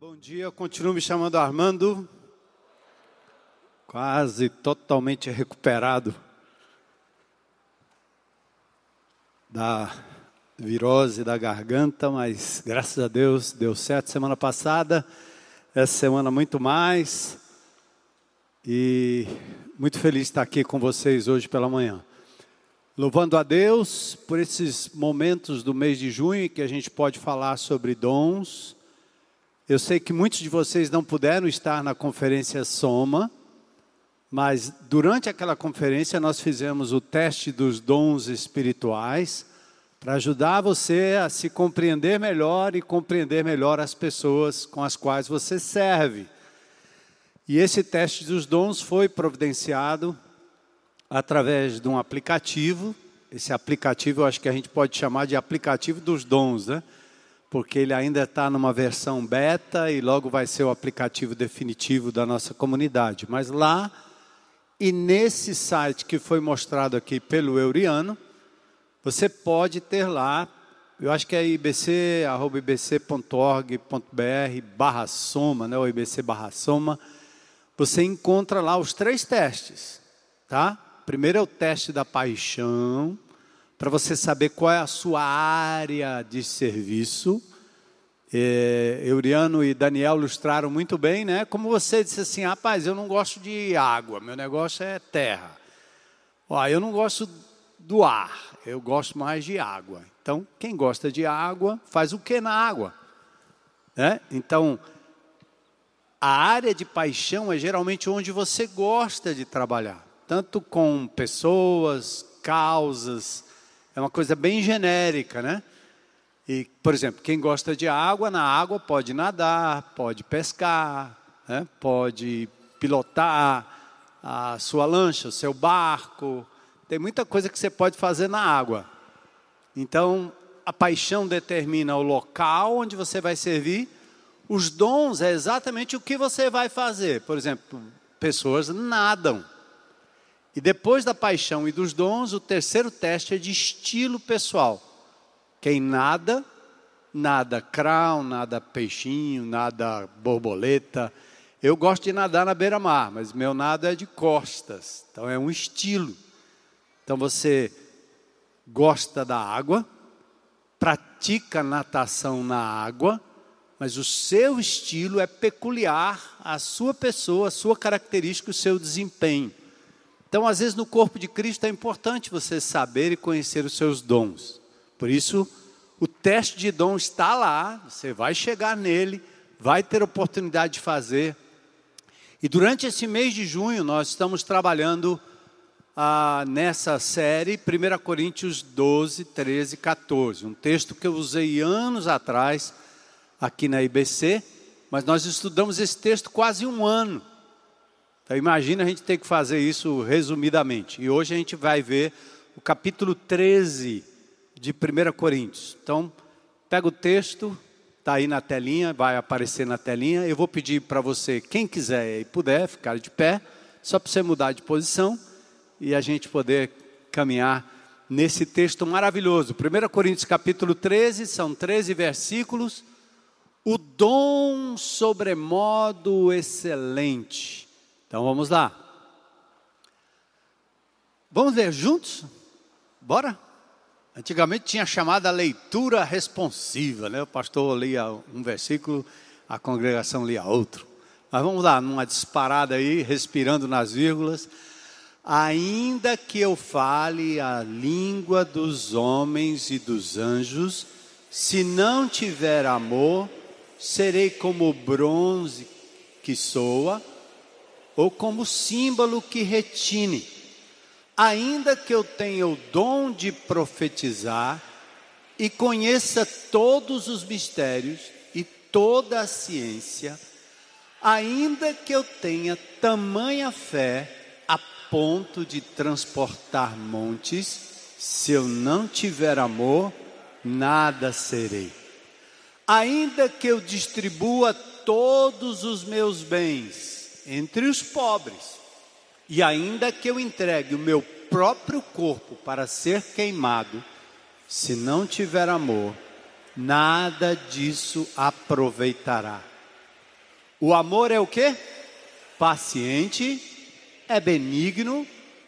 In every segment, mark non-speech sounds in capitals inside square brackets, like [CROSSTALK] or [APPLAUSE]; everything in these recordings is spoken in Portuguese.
bom dia. Continuo me chamando Armando. Quase totalmente recuperado da virose da garganta, mas graças a Deus deu certo semana passada. Essa semana muito mais. E muito feliz de estar aqui com vocês hoje pela manhã. Louvando a Deus por esses momentos do mês de junho que a gente pode falar sobre dons eu sei que muitos de vocês não puderam estar na conferência Soma, mas durante aquela conferência nós fizemos o teste dos dons espirituais para ajudar você a se compreender melhor e compreender melhor as pessoas com as quais você serve. E esse teste dos dons foi providenciado através de um aplicativo. Esse aplicativo eu acho que a gente pode chamar de aplicativo dos dons, né? Porque ele ainda está numa versão beta e logo vai ser o aplicativo definitivo da nossa comunidade. Mas lá e nesse site que foi mostrado aqui pelo Euriano, você pode ter lá, eu acho que é ibc, ibc.org.br barra soma, né, ou ibc barra soma, você encontra lá os três testes, tá? Primeiro é o teste da paixão, para você saber qual é a sua área de serviço. É, Euriano e Daniel ilustraram muito bem, né? Como você disse assim, rapaz, eu não gosto de água, meu negócio é terra. Ó, eu não gosto do ar, eu gosto mais de água. Então, quem gosta de água faz o que na água? Né? Então, a área de paixão é geralmente onde você gosta de trabalhar, tanto com pessoas, causas, é uma coisa bem genérica, né? E, por exemplo, quem gosta de água, na água pode nadar, pode pescar, né? pode pilotar a sua lancha, o seu barco. Tem muita coisa que você pode fazer na água. Então, a paixão determina o local onde você vai servir. Os dons é exatamente o que você vai fazer. Por exemplo, pessoas nadam. E depois da paixão e dos dons, o terceiro teste é de estilo pessoal. Quem nada, nada crown, nada peixinho, nada borboleta. Eu gosto de nadar na beira-mar, mas meu nado é de costas, então é um estilo. Então você gosta da água, pratica natação na água, mas o seu estilo é peculiar à sua pessoa, à sua característica, o seu desempenho. Então, às vezes, no corpo de Cristo é importante você saber e conhecer os seus dons. Por isso, o teste de dom está lá, você vai chegar nele, vai ter oportunidade de fazer. E durante esse mês de junho, nós estamos trabalhando ah, nessa série 1 Coríntios 12, 13 e 14. Um texto que eu usei anos atrás aqui na IBC, mas nós estudamos esse texto quase um ano. Então, imagina a gente ter que fazer isso resumidamente. E hoje a gente vai ver o capítulo 13 de 1 Coríntios. Então, pega o texto, está aí na telinha, vai aparecer na telinha. Eu vou pedir para você, quem quiser e puder, ficar de pé, só para você mudar de posição e a gente poder caminhar nesse texto maravilhoso. 1 Coríntios capítulo 13, são 13 versículos. O dom sobremodo excelente então vamos lá. Vamos ler juntos? Bora? Antigamente tinha chamada leitura responsiva, né? O pastor lia um versículo, a congregação lia outro. Mas vamos lá, numa disparada aí, respirando nas vírgulas. Ainda que eu fale a língua dos homens e dos anjos, se não tiver amor, serei como bronze que soa ou como símbolo que retine. Ainda que eu tenha o dom de profetizar e conheça todos os mistérios e toda a ciência, ainda que eu tenha tamanha fé a ponto de transportar montes, se eu não tiver amor, nada serei. Ainda que eu distribua todos os meus bens, entre os pobres, e ainda que eu entregue o meu próprio corpo para ser queimado, se não tiver amor, nada disso aproveitará. O amor é o que? Paciente, é benigno,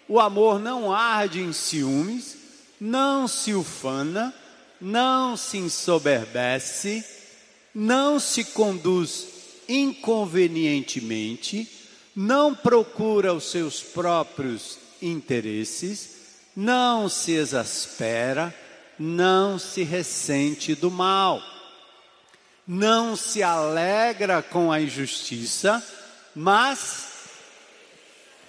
o amor não arde em ciúmes, não se ufana, não se ensoberbece, não se conduz inconvenientemente, não procura os seus próprios interesses, não se exaspera, não se ressente do mal, não se alegra com a injustiça, mas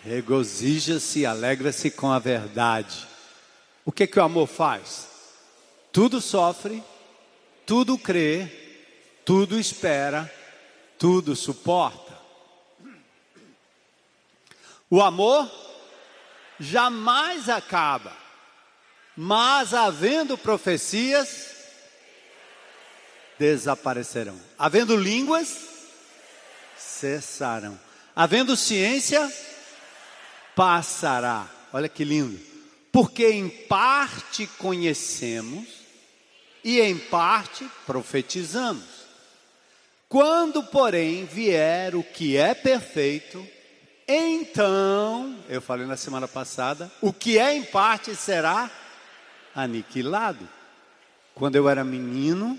regozija-se alegra-se com a verdade. O que que o amor faz? Tudo sofre, tudo crê, tudo espera, tudo suporta. O amor jamais acaba, mas havendo profecias, desaparecerão. Havendo línguas, cessarão. Havendo ciência, passará. Olha que lindo. Porque em parte conhecemos e em parte profetizamos. Quando, porém, vier o que é perfeito, então, eu falei na semana passada, o que é em parte será aniquilado. Quando eu era menino,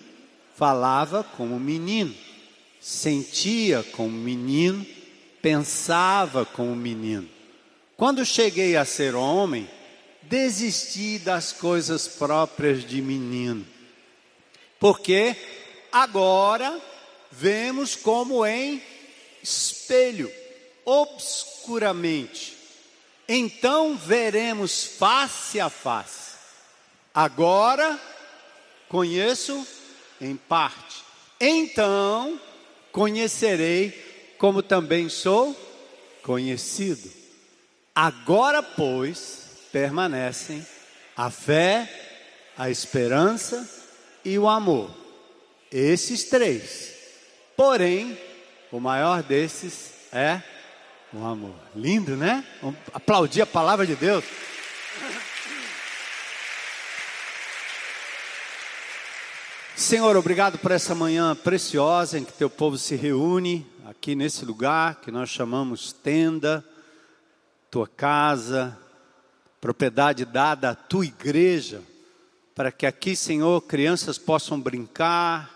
falava como menino, sentia como menino, pensava como menino. Quando cheguei a ser homem, desisti das coisas próprias de menino, porque agora vemos como em espelho obscuramente. Então veremos face a face. Agora conheço em parte. Então conhecerei como também sou conhecido. Agora, pois, permanecem a fé, a esperança e o amor. Esses três. Porém, o maior desses é o amor. Lindo, né? Vamos aplaudir a palavra de Deus. Senhor, obrigado por essa manhã preciosa em que teu povo se reúne aqui nesse lugar que nós chamamos tenda, tua casa, propriedade dada à tua igreja, para que aqui, Senhor, crianças possam brincar,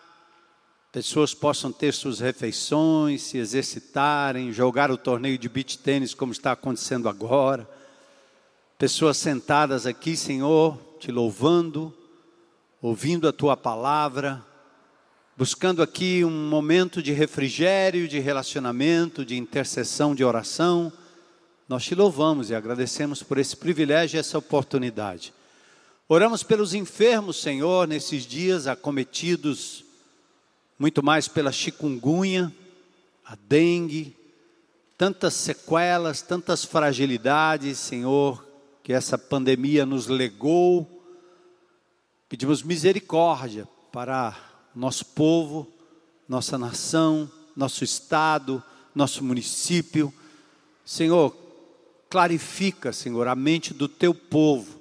pessoas possam ter suas refeições, se exercitarem, jogar o torneio de beach tênis como está acontecendo agora. Pessoas sentadas aqui, Senhor, te louvando, ouvindo a tua palavra, buscando aqui um momento de refrigério, de relacionamento, de intercessão, de oração. Nós te louvamos e agradecemos por esse privilégio e essa oportunidade. Oramos pelos enfermos, Senhor, nesses dias acometidos muito mais pela chikungunya, a dengue, tantas sequelas, tantas fragilidades, Senhor, que essa pandemia nos legou. Pedimos misericórdia para nosso povo, nossa nação, nosso estado, nosso município. Senhor, clarifica, Senhor, a mente do teu povo,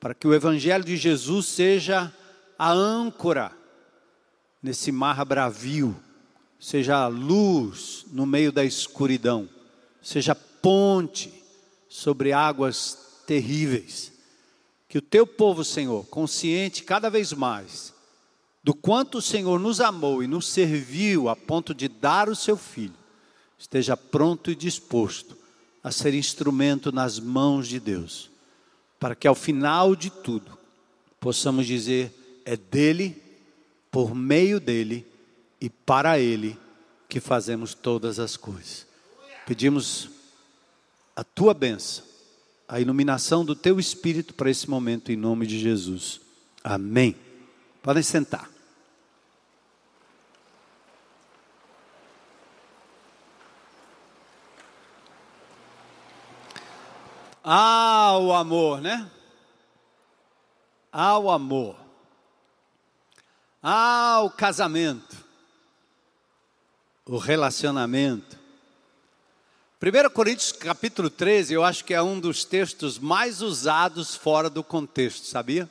para que o evangelho de Jesus seja a âncora nesse mar bravio, seja luz no meio da escuridão, seja ponte sobre águas terríveis. Que o teu povo, Senhor, consciente cada vez mais do quanto o Senhor nos amou e nos serviu a ponto de dar o seu filho, esteja pronto e disposto a ser instrumento nas mãos de Deus, para que ao final de tudo possamos dizer: é dele por meio dele e para ele que fazemos todas as coisas. Pedimos a tua bênção, a iluminação do teu espírito para esse momento em nome de Jesus. Amém. Podem sentar. Ah, o amor, né? Ah, o amor. Ah, o casamento, o relacionamento. 1 Coríntios capítulo 13, eu acho que é um dos textos mais usados fora do contexto, sabia?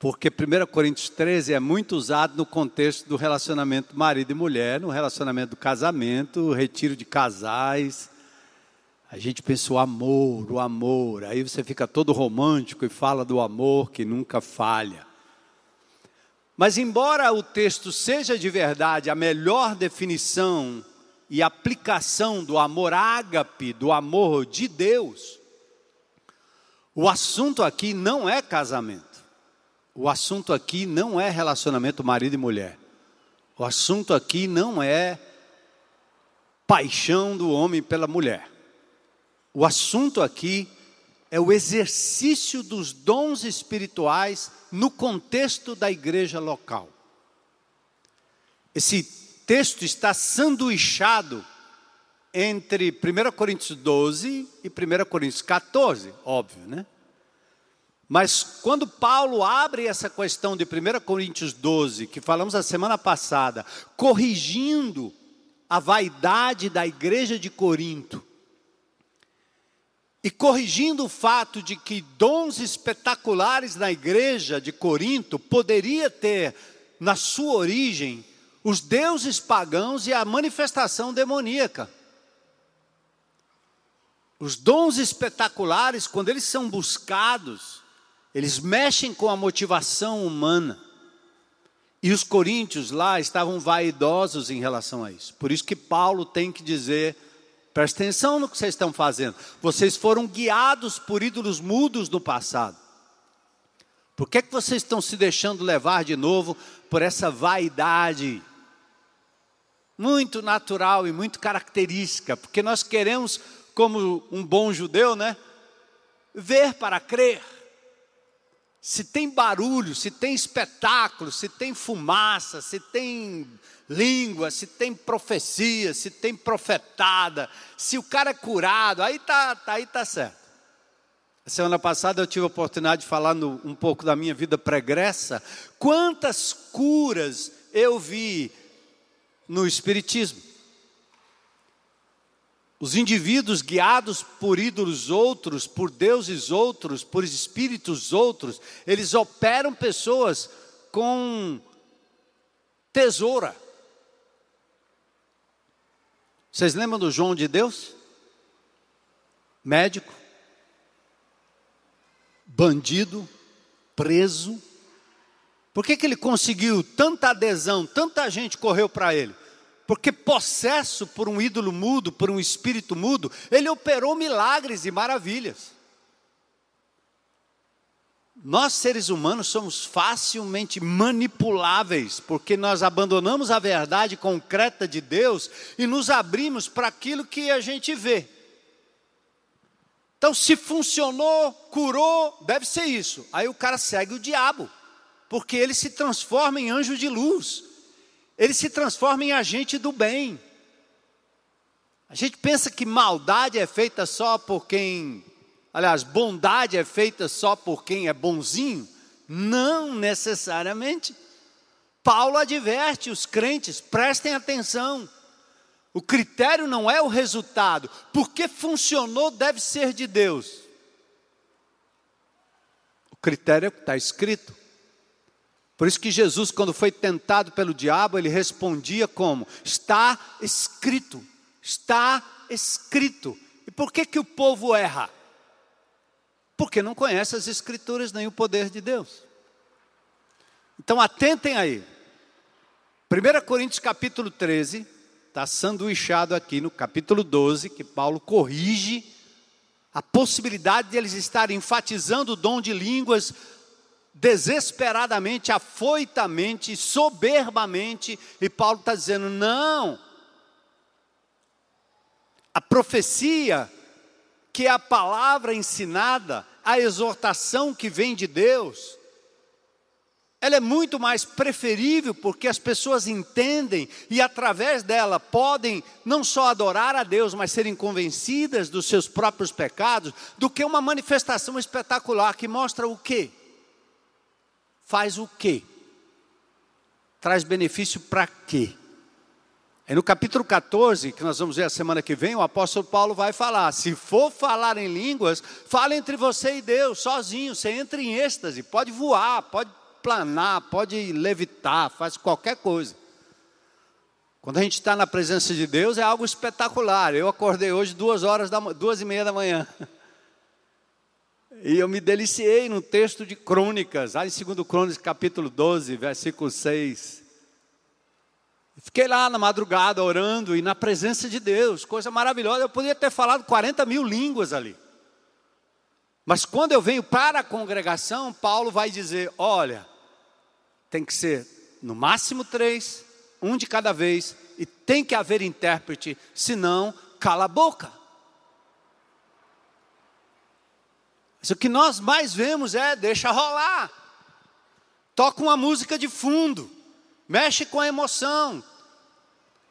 Porque 1 Coríntios 13 é muito usado no contexto do relacionamento marido e mulher, no relacionamento do casamento, retiro de casais. A gente pensa o amor, o amor, aí você fica todo romântico e fala do amor que nunca falha. Mas, embora o texto seja de verdade a melhor definição e aplicação do amor ágape, do amor de Deus, o assunto aqui não é casamento. O assunto aqui não é relacionamento marido e mulher. O assunto aqui não é paixão do homem pela mulher. O assunto aqui é o exercício dos dons espirituais no contexto da igreja local. Esse texto está sanduichado entre 1 Coríntios 12 e 1 Coríntios 14, óbvio, né? Mas quando Paulo abre essa questão de 1 Coríntios 12, que falamos a semana passada, corrigindo a vaidade da igreja de Corinto, e corrigindo o fato de que dons espetaculares na igreja de Corinto poderia ter na sua origem os deuses pagãos e a manifestação demoníaca. Os dons espetaculares, quando eles são buscados, eles mexem com a motivação humana. E os coríntios lá estavam vaidosos em relação a isso. Por isso que Paulo tem que dizer: presta atenção no que vocês estão fazendo. Vocês foram guiados por ídolos mudos no passado. Por que, que vocês estão se deixando levar de novo por essa vaidade? Muito natural e muito característica, porque nós queremos, como um bom judeu, né? Ver para crer se tem barulho, se tem espetáculo, se tem fumaça, se tem língua, se tem profecia, se tem profetada, se o cara é curado, aí tá, tá aí tá certo. Semana passada eu tive a oportunidade de falar no, um pouco da minha vida pregressa. Quantas curas eu vi no Espiritismo. Os indivíduos guiados por ídolos outros, por deuses outros, por espíritos outros, eles operam pessoas com tesoura. Vocês lembram do João de Deus? Médico, bandido, preso. Por que, que ele conseguiu tanta adesão, tanta gente correu para ele? porque possesso por um ídolo mudo, por um espírito mudo, ele operou milagres e maravilhas. Nós seres humanos somos facilmente manipuláveis, porque nós abandonamos a verdade concreta de Deus e nos abrimos para aquilo que a gente vê. Então, se funcionou, curou, deve ser isso. Aí o cara segue o diabo, porque ele se transforma em anjo de luz ele se transforma em agente do bem. A gente pensa que maldade é feita só por quem, aliás, bondade é feita só por quem é bonzinho? Não necessariamente. Paulo adverte os crentes, prestem atenção. O critério não é o resultado, porque funcionou deve ser de Deus. O critério é o que está escrito. Por isso que Jesus, quando foi tentado pelo diabo, ele respondia como? Está escrito, está escrito. E por que, que o povo erra? Porque não conhece as escrituras nem o poder de Deus. Então atentem aí. 1 Coríntios capítulo 13, está sanduichado aqui no capítulo 12, que Paulo corrige a possibilidade de eles estarem enfatizando o dom de línguas desesperadamente, afoitamente, soberbamente, e Paulo está dizendo: não. A profecia, que a palavra ensinada, a exortação que vem de Deus, ela é muito mais preferível porque as pessoas entendem e através dela podem não só adorar a Deus, mas serem convencidas dos seus próprios pecados, do que uma manifestação espetacular que mostra o quê? faz o quê? Traz benefício para quê? É no capítulo 14, que nós vamos ver a semana que vem, o apóstolo Paulo vai falar: se for falar em línguas, fala entre você e Deus, sozinho, você entra em êxtase, pode voar, pode planar, pode levitar, faz qualquer coisa. Quando a gente está na presença de Deus é algo espetacular. Eu acordei hoje duas horas da duas e meia da manhã. [LAUGHS] E eu me deliciei no texto de Crônicas, lá em 2 Crônicas, capítulo 12, versículo 6. Fiquei lá na madrugada orando e na presença de Deus, coisa maravilhosa. Eu podia ter falado 40 mil línguas ali. Mas quando eu venho para a congregação, Paulo vai dizer: olha, tem que ser no máximo três, um de cada vez, e tem que haver intérprete, senão, cala a boca. Mas o que nós mais vemos é deixa rolar. Toca uma música de fundo, mexe com a emoção,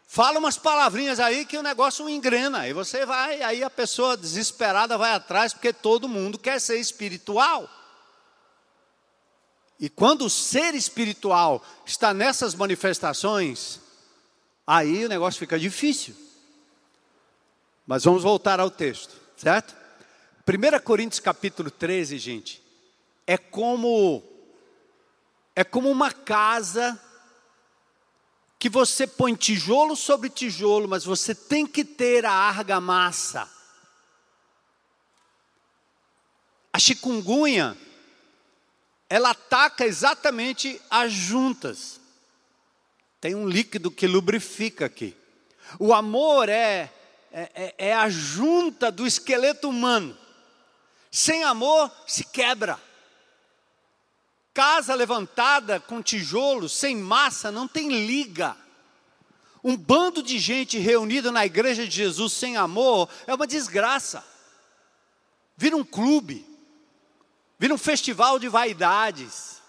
fala umas palavrinhas aí que o negócio engrena. Aí você vai, aí a pessoa desesperada vai atrás, porque todo mundo quer ser espiritual. E quando o ser espiritual está nessas manifestações, aí o negócio fica difícil. Mas vamos voltar ao texto, certo? 1 Coríntios capítulo 13, gente, é como é como uma casa que você põe tijolo sobre tijolo, mas você tem que ter a argamassa. A chikungunya, ela ataca exatamente as juntas. Tem um líquido que lubrifica aqui. O amor é, é, é, é a junta do esqueleto humano. Sem amor se quebra. Casa levantada com tijolo, sem massa, não tem liga. Um bando de gente reunida na igreja de Jesus sem amor é uma desgraça. Vira um clube, vira um festival de vaidades.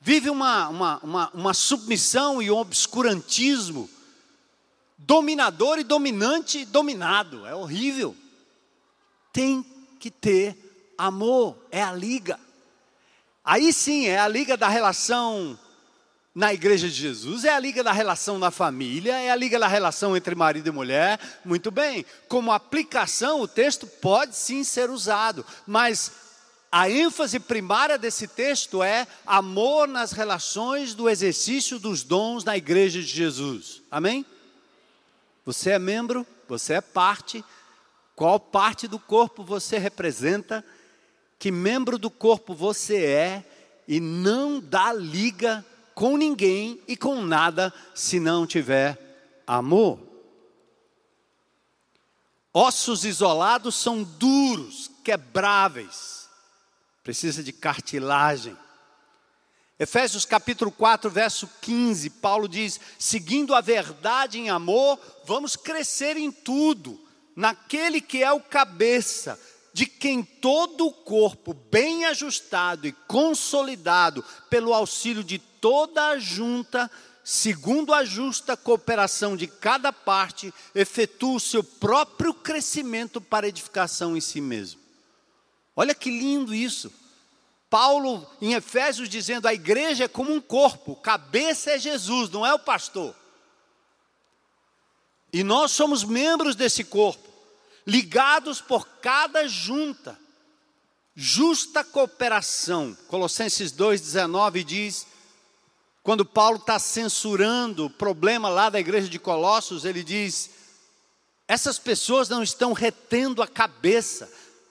Vive uma, uma, uma, uma submissão e um obscurantismo dominador e dominante e dominado. É horrível. Tem que ter amor, é a liga. Aí sim, é a liga da relação na igreja de Jesus, é a liga da relação na família, é a liga da relação entre marido e mulher. Muito bem, como aplicação, o texto pode sim ser usado, mas a ênfase primária desse texto é amor nas relações do exercício dos dons na igreja de Jesus. Amém? Você é membro, você é parte, qual parte do corpo você representa? Que membro do corpo você é? E não dá liga com ninguém e com nada se não tiver amor. Ossos isolados são duros, quebráveis. Precisa de cartilagem. Efésios capítulo 4, verso 15, Paulo diz: seguindo a verdade em amor, vamos crescer em tudo naquele que é o cabeça, de quem todo o corpo, bem ajustado e consolidado pelo auxílio de toda a junta, segundo a justa cooperação de cada parte, efetua o seu próprio crescimento para edificação em si mesmo. Olha que lindo isso. Paulo, em Efésios, dizendo: a igreja é como um corpo, cabeça é Jesus, não é o pastor. E nós somos membros desse corpo, ligados por cada junta. Justa cooperação. Colossenses 2,19 diz: quando Paulo está censurando o problema lá da igreja de Colossos, ele diz: essas pessoas não estão retendo a cabeça,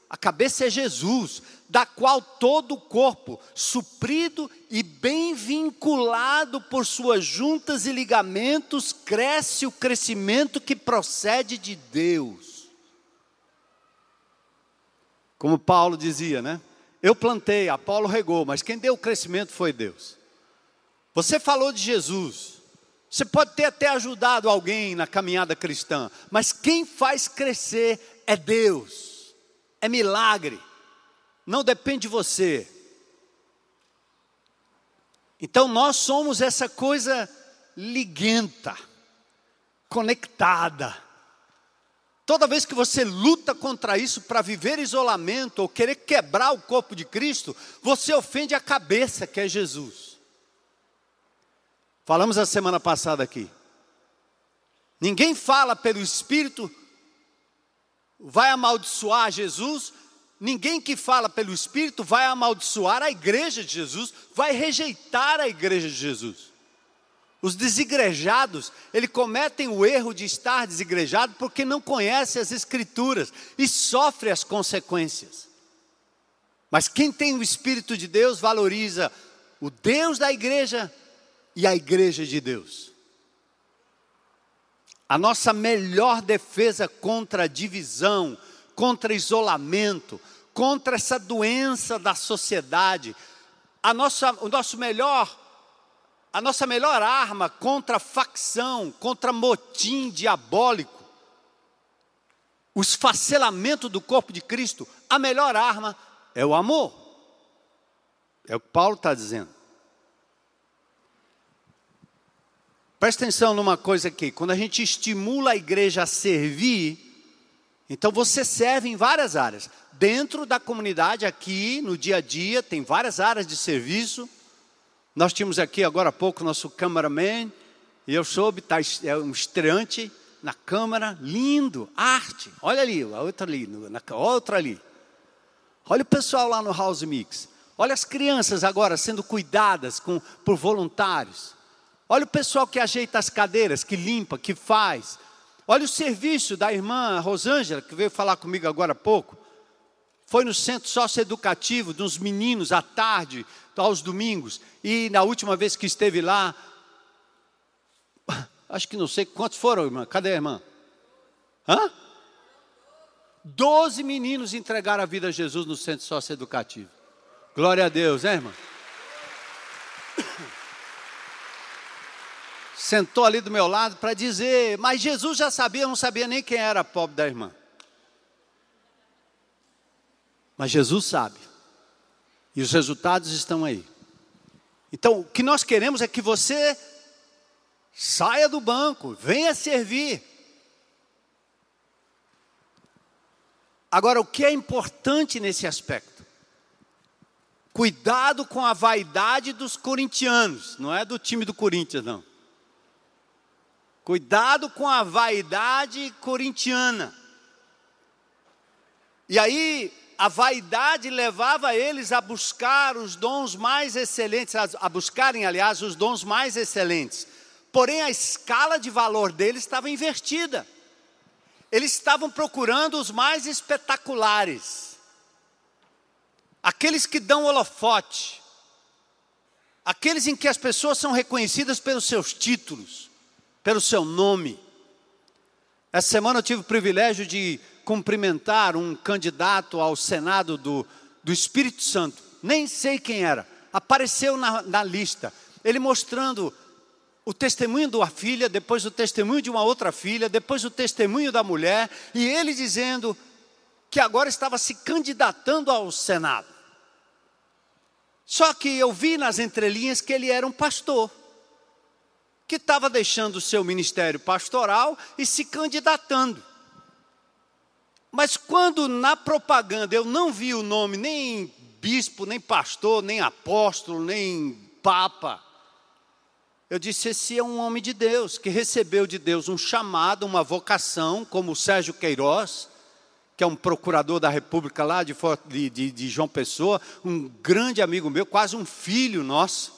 a cabeça é Jesus, da qual todo o corpo, suprido e bem vinculado por suas juntas e ligamentos, cresce o crescimento que procede de Deus. Como Paulo dizia, né? Eu plantei, Apolo regou, mas quem deu o crescimento foi Deus. Você falou de Jesus, você pode ter até ajudado alguém na caminhada cristã, mas quem faz crescer é Deus, é milagre não depende de você. Então nós somos essa coisa liguenta, conectada. Toda vez que você luta contra isso para viver isolamento ou querer quebrar o corpo de Cristo, você ofende a cabeça que é Jesus. Falamos a semana passada aqui. Ninguém fala pelo Espírito, vai amaldiçoar Jesus, Ninguém que fala pelo Espírito vai amaldiçoar a igreja de Jesus, vai rejeitar a igreja de Jesus. Os desigrejados, eles cometem o erro de estar desigrejado porque não conhecem as Escrituras e sofrem as consequências. Mas quem tem o Espírito de Deus valoriza o Deus da igreja e a igreja de Deus. A nossa melhor defesa contra a divisão, contra isolamento, contra essa doença da sociedade, a nossa, o nosso melhor, a nossa melhor arma contra facção, contra motim diabólico, o esfacelamento do corpo de Cristo, a melhor arma é o amor. É o que Paulo está dizendo. Presta atenção numa coisa aqui: quando a gente estimula a igreja a servir, então você serve em várias áreas. Dentro da comunidade, aqui, no dia a dia, tem várias áreas de serviço. Nós tínhamos aqui agora há pouco nosso cameraman, e eu soube, tá, é um estreante na câmara, lindo, arte. Olha ali, a outra ali, na, outra ali. Olha o pessoal lá no House Mix. Olha as crianças agora sendo cuidadas com, por voluntários. Olha o pessoal que ajeita as cadeiras, que limpa, que faz. Olha o serviço da irmã Rosângela, que veio falar comigo agora há pouco. Foi no centro socioeducativo dos meninos à tarde, aos domingos. E na última vez que esteve lá, [LAUGHS] acho que não sei quantos foram, irmã. Cadê a irmã? Hã? Doze meninos entregaram a vida a Jesus no centro socioeducativo. Glória a Deus, né, irmã? [COUGHS] sentou ali do meu lado para dizer, mas Jesus já sabia, não sabia nem quem era a pobre da irmã. Mas Jesus sabe. E os resultados estão aí. Então, o que nós queremos é que você saia do banco, venha servir. Agora, o que é importante nesse aspecto? Cuidado com a vaidade dos corintianos, não é do time do Corinthians, não. Cuidado com a vaidade corintiana. E aí, a vaidade levava eles a buscar os dons mais excelentes, a buscarem, aliás, os dons mais excelentes. Porém, a escala de valor deles estava invertida. Eles estavam procurando os mais espetaculares, aqueles que dão holofote, aqueles em que as pessoas são reconhecidas pelos seus títulos pelo seu nome. Essa semana eu tive o privilégio de cumprimentar um candidato ao Senado do, do Espírito Santo, nem sei quem era, apareceu na, na lista, ele mostrando o testemunho da filha, depois o testemunho de uma outra filha, depois o testemunho da mulher, e ele dizendo que agora estava se candidatando ao Senado. Só que eu vi nas entrelinhas que ele era um pastor que estava deixando o seu ministério pastoral e se candidatando. Mas quando na propaganda eu não vi o nome nem bispo, nem pastor, nem apóstolo, nem papa, eu disse: esse é um homem de Deus, que recebeu de Deus um chamado, uma vocação, como o Sérgio Queiroz, que é um procurador da República lá de, de, de João Pessoa, um grande amigo meu, quase um filho nosso.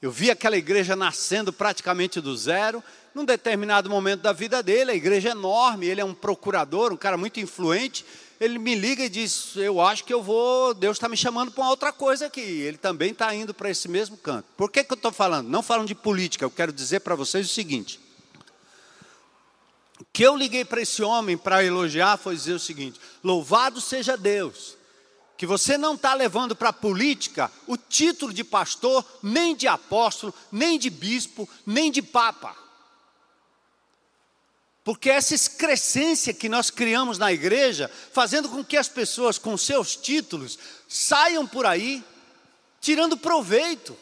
Eu vi aquela igreja nascendo praticamente do zero. Num determinado momento da vida dele, a igreja é enorme, ele é um procurador, um cara muito influente. Ele me liga e diz: Eu acho que eu vou, Deus está me chamando para uma outra coisa aqui. Ele também está indo para esse mesmo canto. Por que, que eu estou falando? Não falando de política, eu quero dizer para vocês o seguinte: que eu liguei para esse homem para elogiar foi dizer o seguinte: Louvado seja Deus, que você não está levando para a política o título de pastor, nem de apóstolo, nem de bispo, nem de papa. Porque essa excrescência que nós criamos na igreja, fazendo com que as pessoas com seus títulos saiam por aí, tirando proveito.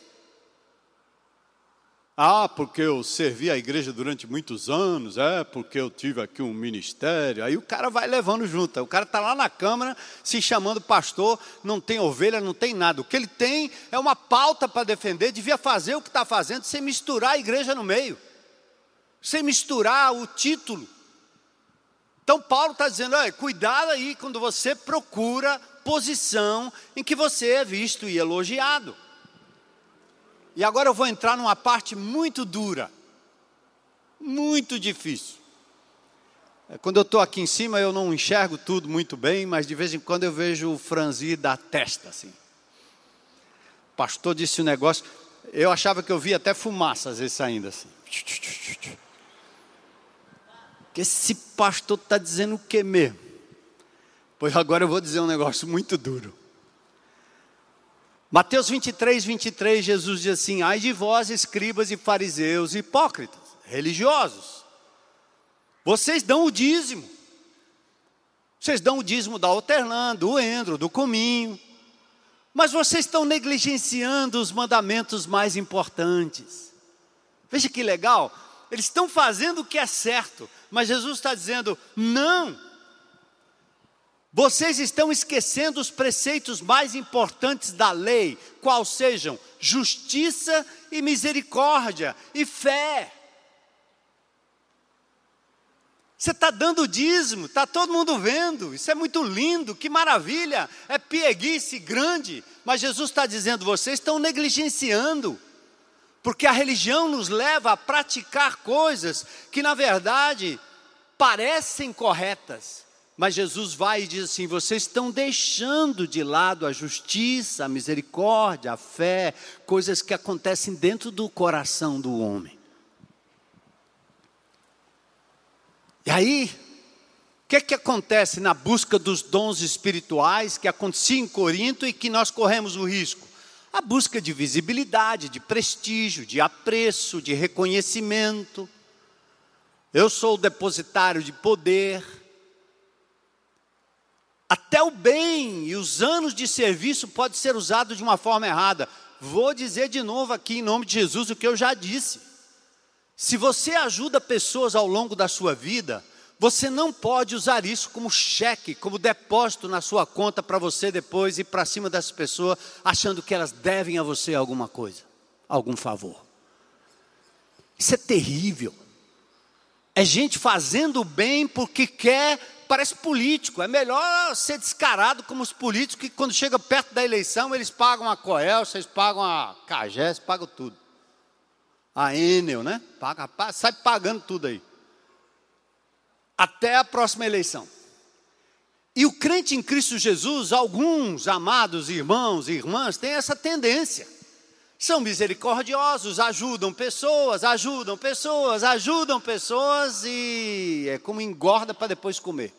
Ah, porque eu servi a igreja durante muitos anos, é, porque eu tive aqui um ministério. Aí o cara vai levando junto. O cara está lá na Câmara se chamando pastor, não tem ovelha, não tem nada. O que ele tem é uma pauta para defender, devia fazer o que está fazendo sem misturar a igreja no meio, sem misturar o título. Então Paulo está dizendo, olha, cuidado aí quando você procura posição em que você é visto e elogiado. E agora eu vou entrar numa parte muito dura, muito difícil. É, quando eu estou aqui em cima, eu não enxergo tudo muito bem, mas de vez em quando eu vejo o franzir da testa, assim. O pastor disse um negócio, eu achava que eu via até fumaça às vezes saindo assim. Que esse pastor está dizendo o que mesmo? Pois agora eu vou dizer um negócio muito duro. Mateus 23, 23, Jesus diz assim: Ai de vós, escribas e fariseus, hipócritas, religiosos, vocês dão o dízimo, vocês dão o dízimo da alternã, do endro, do cominho, mas vocês estão negligenciando os mandamentos mais importantes. Veja que legal, eles estão fazendo o que é certo, mas Jesus está dizendo: não, vocês estão esquecendo os preceitos mais importantes da lei, qual sejam justiça e misericórdia e fé. Você está dando dízimo, está todo mundo vendo, isso é muito lindo, que maravilha, é pieguice grande, mas Jesus está dizendo: vocês estão negligenciando porque a religião nos leva a praticar coisas que, na verdade, parecem corretas, mas Jesus vai e diz assim: vocês estão deixando de lado a justiça, a misericórdia, a fé, coisas que acontecem dentro do coração do homem. E aí, o que, é que acontece na busca dos dons espirituais que acontecia em Corinto e que nós corremos o risco? a busca de visibilidade, de prestígio, de apreço, de reconhecimento. Eu sou o depositário de poder. Até o bem e os anos de serviço pode ser usado de uma forma errada. Vou dizer de novo aqui em nome de Jesus o que eu já disse. Se você ajuda pessoas ao longo da sua vida, você não pode usar isso como cheque, como depósito na sua conta para você depois ir para cima das pessoas, achando que elas devem a você alguma coisa, algum favor. Isso é terrível. É gente fazendo bem porque quer, parece político. É melhor ser descarado como os políticos que quando chega perto da eleição eles pagam a Coel, vocês pagam a Cagés, pagam tudo. A Enel, né? Paga, sai pagando tudo aí até a próxima eleição. E o crente em Cristo Jesus, alguns amados irmãos e irmãs, têm essa tendência. São misericordiosos, ajudam pessoas, ajudam pessoas, ajudam pessoas e é como engorda para depois comer.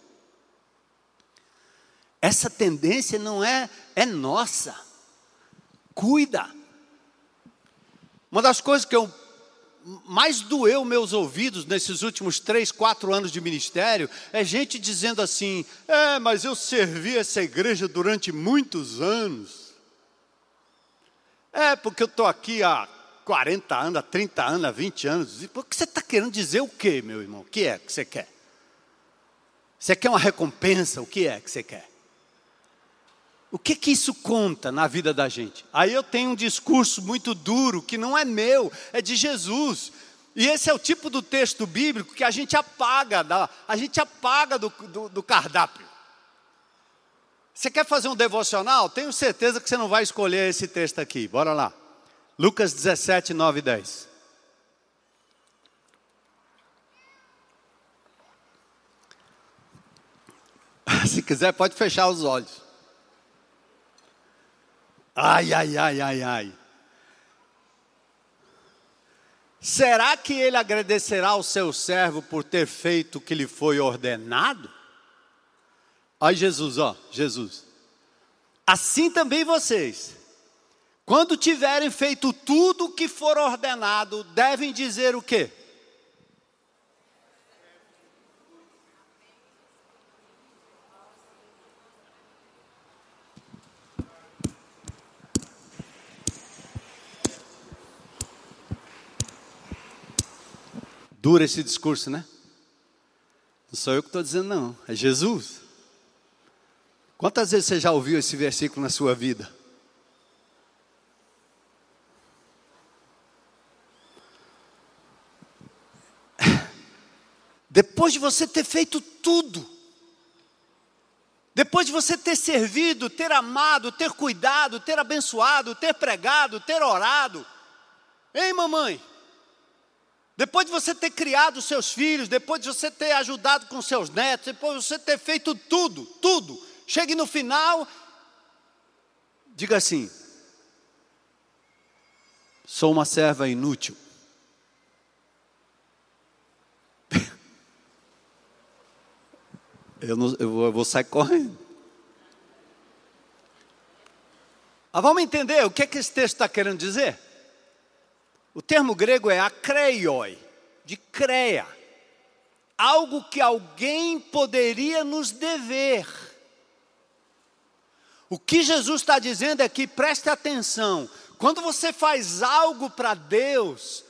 Essa tendência não é é nossa. Cuida. Uma das coisas que eu mais doeu meus ouvidos nesses últimos três, quatro anos de ministério é gente dizendo assim: é, mas eu servi essa igreja durante muitos anos. É, porque eu estou aqui há 40 anos, há 30 anos, há 20 anos. E você está querendo dizer o quê, meu irmão? O que é que você quer? Você quer uma recompensa? O que é que você quer? O que que isso conta na vida da gente? Aí eu tenho um discurso muito duro, que não é meu, é de Jesus. E esse é o tipo do texto bíblico que a gente apaga, a gente apaga do, do, do cardápio. Você quer fazer um devocional? Tenho certeza que você não vai escolher esse texto aqui. Bora lá. Lucas 17, 9 e 10. [LAUGHS] Se quiser, pode fechar os olhos. Ai, ai, ai, ai, ai. Será que ele agradecerá ao seu servo por ter feito o que lhe foi ordenado? Olha Jesus, ó, Jesus. Assim também vocês, quando tiverem feito tudo o que for ordenado, devem dizer o quê? Dura esse discurso, né? Não sou eu que estou dizendo, não, é Jesus. Quantas vezes você já ouviu esse versículo na sua vida? [LAUGHS] Depois de você ter feito tudo, depois de você ter servido, ter amado, ter cuidado, ter abençoado, ter pregado, ter orado, hein, mamãe? Depois de você ter criado seus filhos, depois de você ter ajudado com seus netos, depois de você ter feito tudo, tudo, chegue no final, diga assim: sou uma serva inútil. [LAUGHS] Eu, não, eu, vou, eu vou sair correndo. Mas vamos entender o que, é que esse texto está querendo dizer? O termo grego é akreioi, de creia. Algo que alguém poderia nos dever. O que Jesus está dizendo é que preste atenção, quando você faz algo para Deus,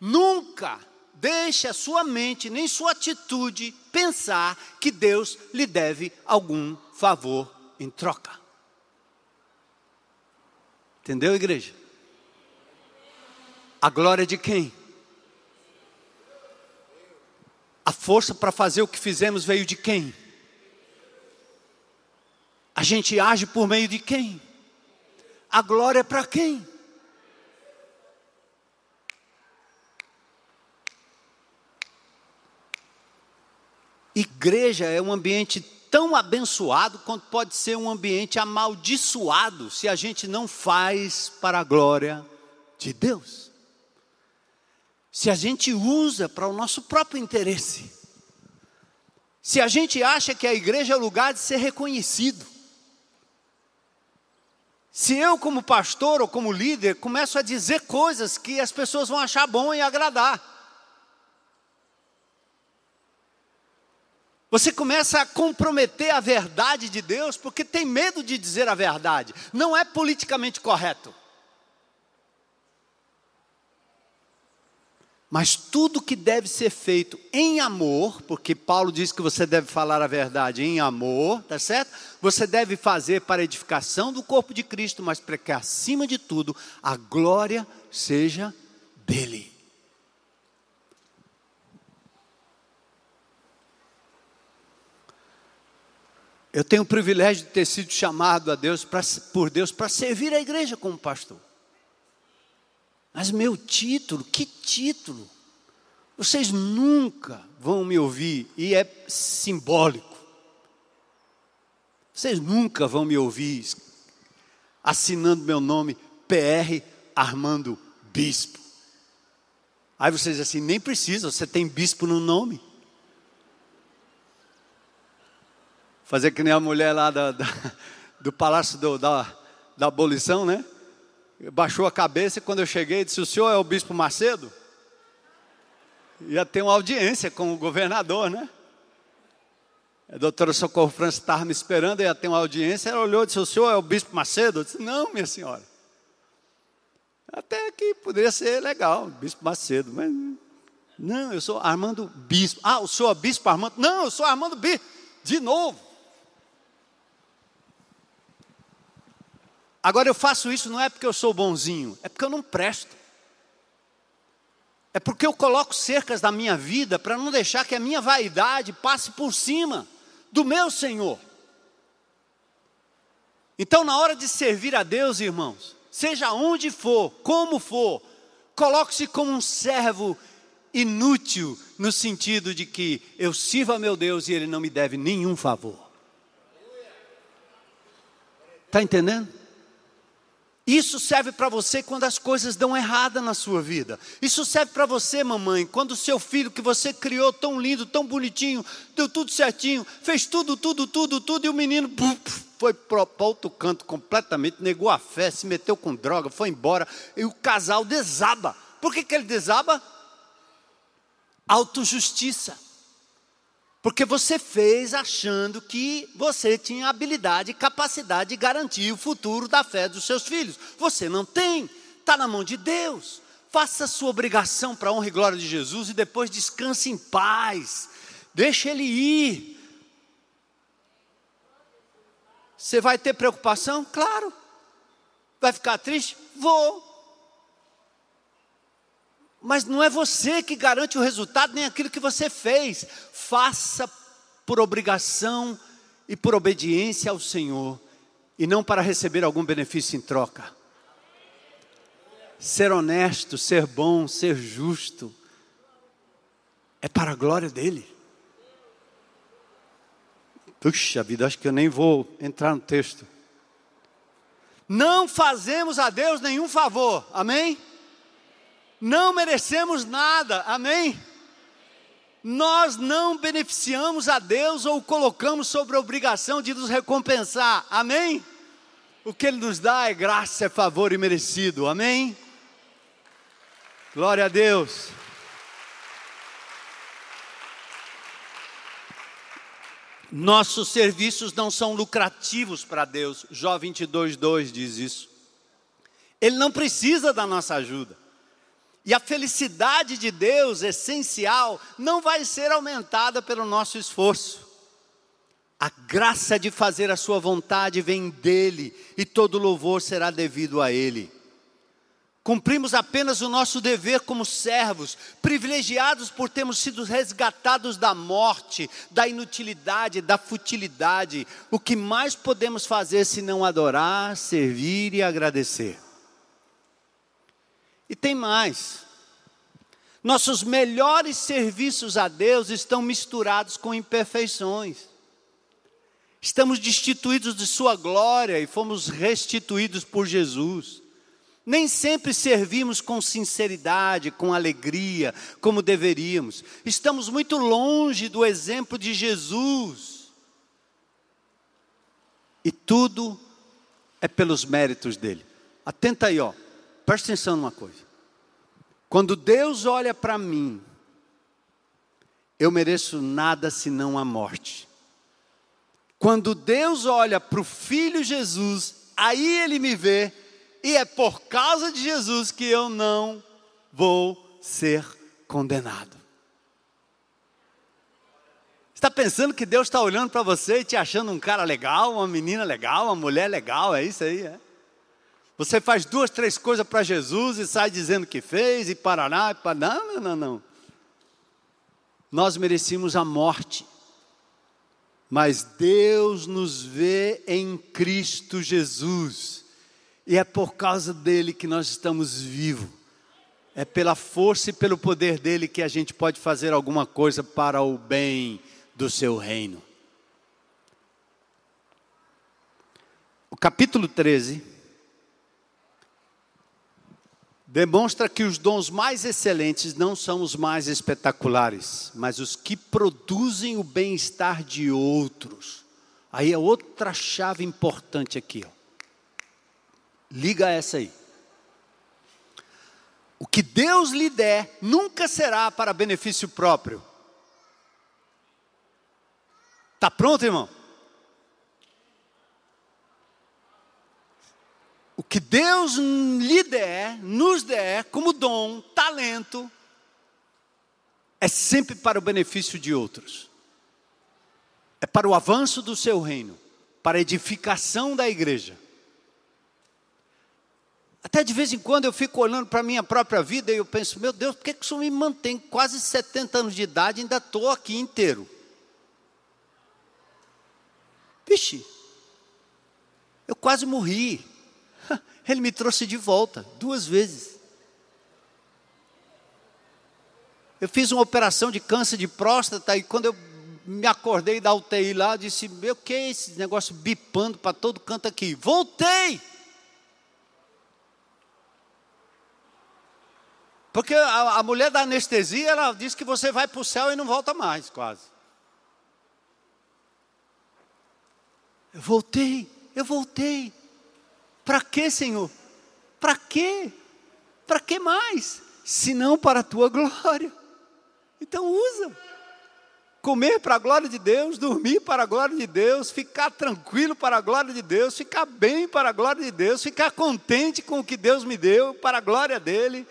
nunca deixe a sua mente nem sua atitude pensar que Deus lhe deve algum favor em troca. Entendeu, igreja? A glória de quem? A força para fazer o que fizemos veio de quem? A gente age por meio de quem? A glória é para quem? Igreja é um ambiente tão abençoado quanto pode ser um ambiente amaldiçoado se a gente não faz para a glória de Deus. Se a gente usa para o nosso próprio interesse. Se a gente acha que a igreja é lugar de ser reconhecido. Se eu, como pastor ou como líder, começo a dizer coisas que as pessoas vão achar bom e agradar. Você começa a comprometer a verdade de Deus porque tem medo de dizer a verdade. Não é politicamente correto. Mas tudo que deve ser feito em amor, porque Paulo diz que você deve falar a verdade em amor, tá certo? Você deve fazer para a edificação do corpo de Cristo, mas para que acima de tudo a glória seja dele. Eu tenho o privilégio de ter sido chamado a Deus pra, por Deus para servir a igreja como pastor. Mas meu título, que título? Vocês nunca vão me ouvir, e é simbólico. Vocês nunca vão me ouvir assinando meu nome PR Armando Bispo. Aí vocês dizem assim, nem precisa, você tem bispo no nome. Fazer que nem a mulher lá da, da, do palácio do, da, da abolição, né? Baixou a cabeça e quando eu cheguei disse: O senhor é o bispo Macedo? Ia ter uma audiência com o governador, né? A doutora Socorro França estava me esperando, ia ter uma audiência. Ela olhou e disse: O senhor é o bispo Macedo? Eu disse: Não, minha senhora. Até que poderia ser legal, bispo Macedo, mas. Não, eu sou Armando Bispo. Ah, o senhor é bispo Armando? Não, eu sou Armando Bispo. De novo. Agora eu faço isso não é porque eu sou bonzinho, é porque eu não presto. É porque eu coloco cercas na minha vida para não deixar que a minha vaidade passe por cima do meu Senhor. Então, na hora de servir a Deus, irmãos, seja onde for, como for, coloque-se como um servo inútil, no sentido de que eu sirvo a meu Deus e Ele não me deve nenhum favor. Está entendendo? Isso serve para você quando as coisas dão errada na sua vida. Isso serve para você, mamãe, quando o seu filho que você criou tão lindo, tão bonitinho, deu tudo certinho, fez tudo, tudo, tudo, tudo, e o menino foi para outro canto completamente, negou a fé, se meteu com droga, foi embora, e o casal desaba. Por que, que ele desaba? Autojustiça. Porque você fez achando que você tinha habilidade e capacidade de garantir o futuro da fé dos seus filhos. Você não tem, está na mão de Deus. Faça a sua obrigação para a honra e glória de Jesus e depois descanse em paz. Deixe ele ir. Você vai ter preocupação? Claro. Vai ficar triste? Vou. Mas não é você que garante o resultado, nem aquilo que você fez. Faça por obrigação e por obediência ao Senhor, e não para receber algum benefício em troca. Ser honesto, ser bom, ser justo, é para a glória dEle. Puxa vida, acho que eu nem vou entrar no texto. Não fazemos a Deus nenhum favor, amém? Não merecemos nada, amém? nós não beneficiamos a Deus ou colocamos sobre a obrigação de nos recompensar, amém? O que Ele nos dá é graça, é favor e merecido, amém? Glória a Deus. Nossos serviços não são lucrativos para Deus, Jó 22, 2 diz isso. Ele não precisa da nossa ajuda. E a felicidade de Deus, essencial, não vai ser aumentada pelo nosso esforço. A graça de fazer a sua vontade vem dele, e todo louvor será devido a ele. Cumprimos apenas o nosso dever como servos, privilegiados por termos sido resgatados da morte, da inutilidade, da futilidade. O que mais podemos fazer se não adorar, servir e agradecer? E tem mais. Nossos melhores serviços a Deus estão misturados com imperfeições. Estamos destituídos de Sua glória e fomos restituídos por Jesus. Nem sempre servimos com sinceridade, com alegria, como deveríamos. Estamos muito longe do exemplo de Jesus. E tudo é pelos méritos dele. Atenta aí, ó. Presta atenção numa coisa. Quando Deus olha para mim, eu mereço nada senão a morte. Quando Deus olha para o Filho Jesus, aí Ele me vê, e é por causa de Jesus que eu não vou ser condenado. Está pensando que Deus está olhando para você e te achando um cara legal, uma menina legal, uma mulher legal, é isso aí, é? Você faz duas, três coisas para Jesus e sai dizendo que fez e paraná, e paraná. Não, não, não, não. Nós merecíamos a morte, mas Deus nos vê em Cristo Jesus, e é por causa dele que nós estamos vivos. É pela força e pelo poder dele que a gente pode fazer alguma coisa para o bem do seu reino. O capítulo 13 demonstra que os dons mais excelentes não são os mais espetaculares, mas os que produzem o bem-estar de outros. Aí é outra chave importante aqui. Ó. Liga essa aí. O que Deus lhe der nunca será para benefício próprio. Está pronto, irmão? Que Deus lhe der, nos der, como dom, talento, é sempre para o benefício de outros. É para o avanço do seu reino, para a edificação da igreja. Até de vez em quando eu fico olhando para a minha própria vida e eu penso, meu Deus, por que, que isso me mantém quase 70 anos de idade e ainda estou aqui inteiro? Vixe, eu quase morri. Ele me trouxe de volta duas vezes. Eu fiz uma operação de câncer de próstata e quando eu me acordei da UTI lá, disse: Meu, que é esse negócio bipando para todo canto aqui? Voltei! Porque a, a, mulher da anestesia, ela diz que você vai para o céu e não volta mais, quase. Eu voltei, eu voltei. Para quê, Senhor? Para quê? Para que mais? Se não para a tua glória. Então usa. Comer para a glória de Deus, dormir para a glória de Deus, ficar tranquilo para a glória de Deus, ficar bem para a glória de Deus, ficar contente com o que Deus me deu para a glória dele.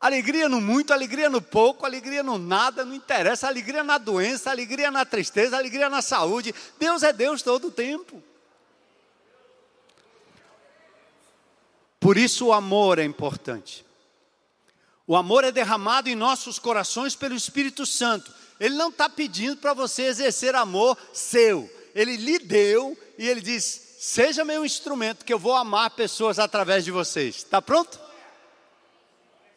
Alegria no muito, alegria no pouco, alegria no nada, não interessa, alegria na doença, alegria na tristeza, alegria na saúde. Deus é Deus todo o tempo. Por isso o amor é importante. O amor é derramado em nossos corações pelo Espírito Santo. Ele não está pedindo para você exercer amor seu. Ele lhe deu e ele diz: Seja meu instrumento, que eu vou amar pessoas através de vocês. Está pronto?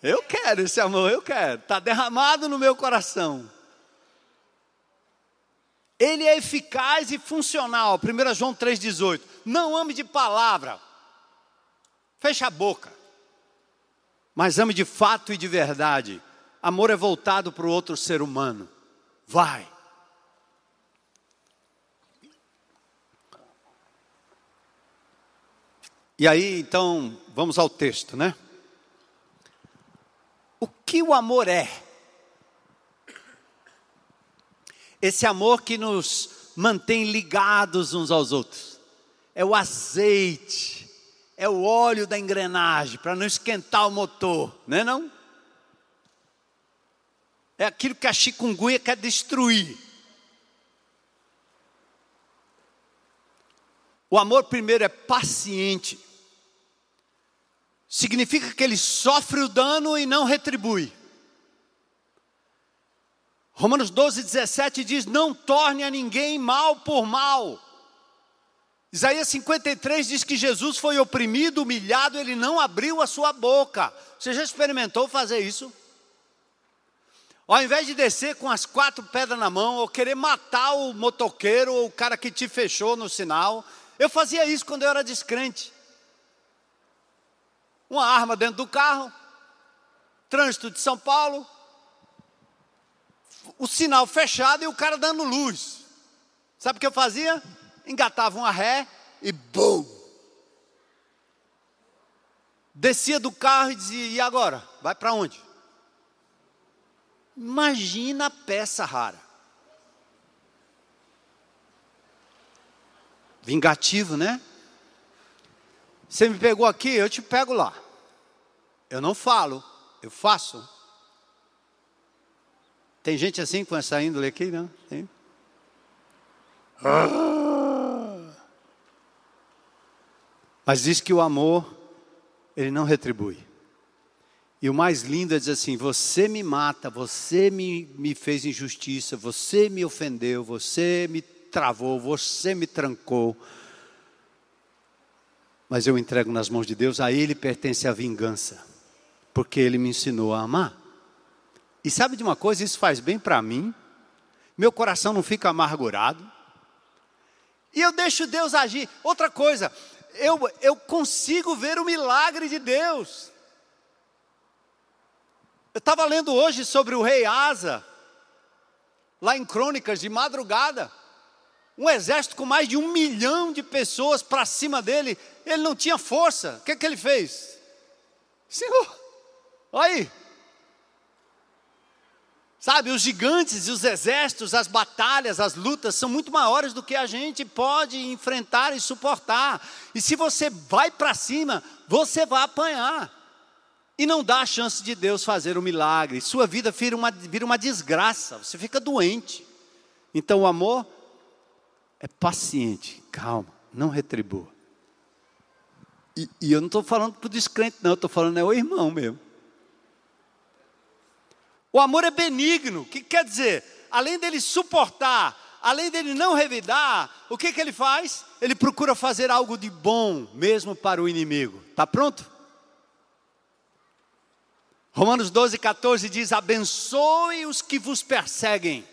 Eu quero esse amor, eu quero. Está derramado no meu coração. Ele é eficaz e funcional. 1 João 3,18. Não ame de palavra. Fecha a boca. Mas ame de fato e de verdade. Amor é voltado para o outro ser humano. Vai. E aí, então, vamos ao texto, né? O que o amor é? Esse amor que nos mantém ligados uns aos outros. É o azeite, é o óleo da engrenagem para não esquentar o motor, não é não? É aquilo que a chikungunya quer destruir. O amor primeiro é paciente significa que ele sofre o dano e não retribui. Romanos 12, 17 diz: Não torne a ninguém mal por mal. Isaías 53 diz que Jesus foi oprimido, humilhado, ele não abriu a sua boca. Você já experimentou fazer isso? Ao invés de descer com as quatro pedras na mão, ou querer matar o motoqueiro ou o cara que te fechou no sinal, eu fazia isso quando eu era descrente uma arma dentro do carro, trânsito de São Paulo, o sinal fechado e o cara dando luz. Sabe o que eu fazia? Engatava uma ré e bum! Descia do carro e dizia: e agora? Vai para onde? Imagina a peça rara. Vingativo, né? Você me pegou aqui, eu te pego lá. Eu não falo, eu faço. Tem gente assim com essa índole aqui, não? Tem? Ah. Mas diz que o amor, ele não retribui. E o mais lindo é dizer assim: você me mata, você me, me fez injustiça, você me ofendeu, você me travou, você me trancou mas eu entrego nas mãos de Deus, a Ele pertence a vingança, porque Ele me ensinou a amar. E sabe de uma coisa? Isso faz bem para mim, meu coração não fica amargurado, e eu deixo Deus agir. Outra coisa, eu, eu consigo ver o milagre de Deus. Eu estava lendo hoje sobre o rei Asa, lá em Crônicas, de madrugada um exército com mais de um milhão de pessoas para cima dele, ele não tinha força. O que, que ele fez? Senhor, aí. Sabe, os gigantes e os exércitos, as batalhas, as lutas são muito maiores do que a gente pode enfrentar e suportar. E se você vai para cima, você vai apanhar. E não dá a chance de Deus fazer um milagre. Sua vida vira uma, vira uma desgraça, você fica doente. Então o amor é paciente, calma, não retribua. E, e eu não estou falando para o descrente, não, eu estou falando é o irmão mesmo. O amor é benigno, o que quer dizer? Além dele suportar, além dele não revidar, o que, que ele faz? Ele procura fazer algo de bom, mesmo para o inimigo. Está pronto? Romanos 12, 14 diz: Abençoe os que vos perseguem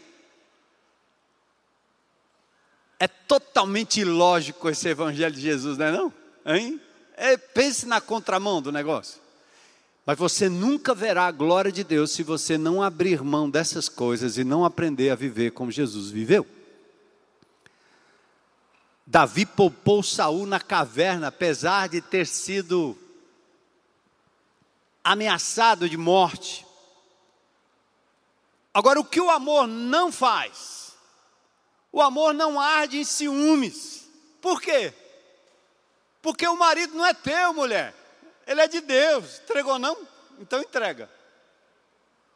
é totalmente ilógico esse evangelho de Jesus, não é não? Hein? É, pense na contramão do negócio. Mas você nunca verá a glória de Deus se você não abrir mão dessas coisas e não aprender a viver como Jesus viveu. Davi poupou Saul na caverna, apesar de ter sido ameaçado de morte. Agora, o que o amor não faz? O amor não arde em ciúmes. Por quê? Porque o marido não é teu, mulher. Ele é de Deus. Entregou não? Então entrega.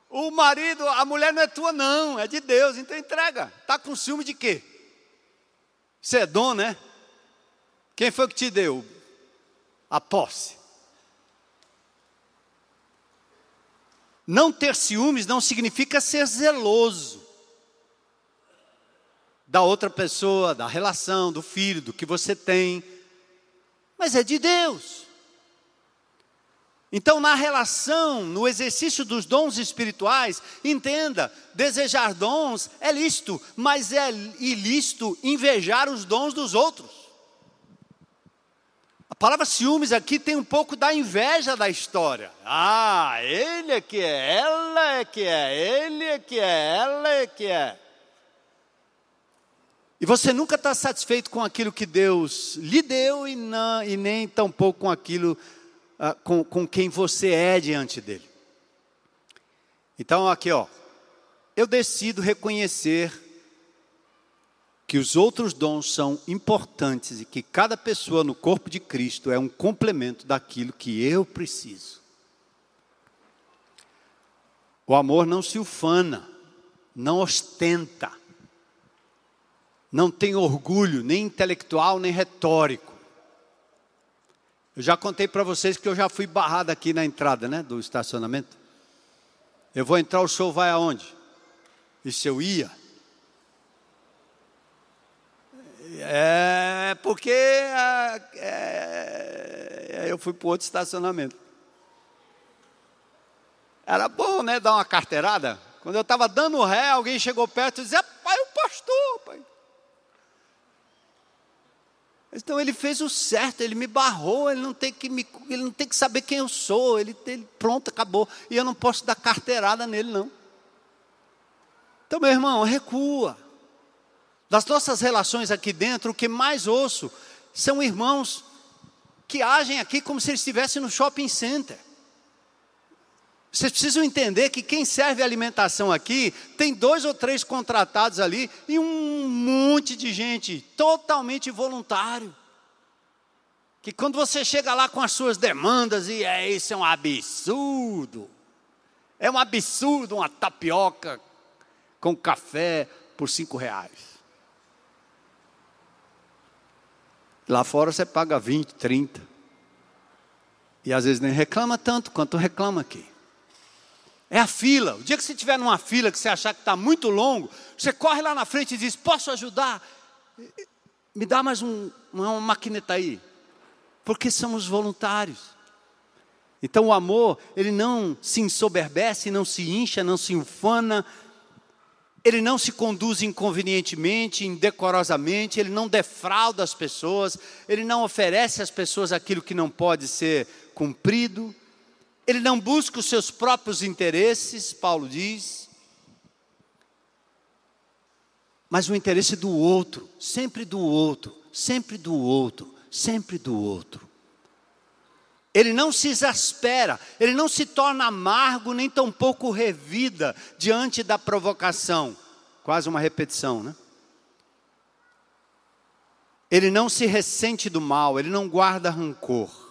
O marido, a mulher não é tua não, é de Deus. Então entrega. Tá com ciúme de quê? Você é dom, né? Quem foi que te deu a posse? Não ter ciúmes não significa ser zeloso da outra pessoa, da relação, do filho, do que você tem, mas é de Deus. Então, na relação, no exercício dos dons espirituais, entenda: desejar dons é lícito, mas é ilícito invejar os dons dos outros. A palavra ciúmes aqui tem um pouco da inveja da história. Ah, ele é que é, ela é que é, ele é que é, ela é que é. E você nunca está satisfeito com aquilo que Deus lhe deu e, não, e nem tampouco com aquilo uh, com, com quem você é diante dele. Então, aqui, ó, eu decido reconhecer que os outros dons são importantes e que cada pessoa no corpo de Cristo é um complemento daquilo que eu preciso. O amor não se ufana, não ostenta não tem orgulho, nem intelectual, nem retórico. Eu já contei para vocês que eu já fui barrado aqui na entrada, né, do estacionamento. Eu vou entrar, o show vai aonde? E se eu ia? É porque é, é, eu fui para outro estacionamento. Era bom, né, dar uma carteirada. Quando eu estava dando ré, alguém chegou perto e dizia, pai, o pastor, pai. Então ele fez o certo, ele me barrou, ele não tem que, me, ele não tem que saber quem eu sou, ele, ele pronto, acabou. E eu não posso dar carteirada nele, não. Então, meu irmão, recua. Das nossas relações aqui dentro, o que mais ouço são irmãos que agem aqui como se eles estivessem no shopping center. Vocês precisam entender que quem serve alimentação aqui tem dois ou três contratados ali e um monte de gente totalmente voluntário. Que quando você chega lá com as suas demandas e é isso é um absurdo. É um absurdo uma tapioca com café por cinco reais. Lá fora você paga 20, 30. E às vezes nem reclama tanto quanto reclama aqui. É a fila. O dia que você estiver numa fila que você achar que está muito longo, você corre lá na frente e diz: Posso ajudar? Me dá mais um, uma maquineta aí. Porque somos voluntários. Então o amor, ele não se ensoberbece, não se incha, não se ufana, ele não se conduz inconvenientemente, indecorosamente, ele não defrauda as pessoas, ele não oferece às pessoas aquilo que não pode ser cumprido, ele não busca os seus próprios interesses, Paulo diz, mas o interesse do outro, sempre do outro, sempre do outro, sempre do outro. Ele não se exaspera, ele não se torna amargo, nem tampouco revida diante da provocação. Quase uma repetição, né? Ele não se ressente do mal, ele não guarda rancor.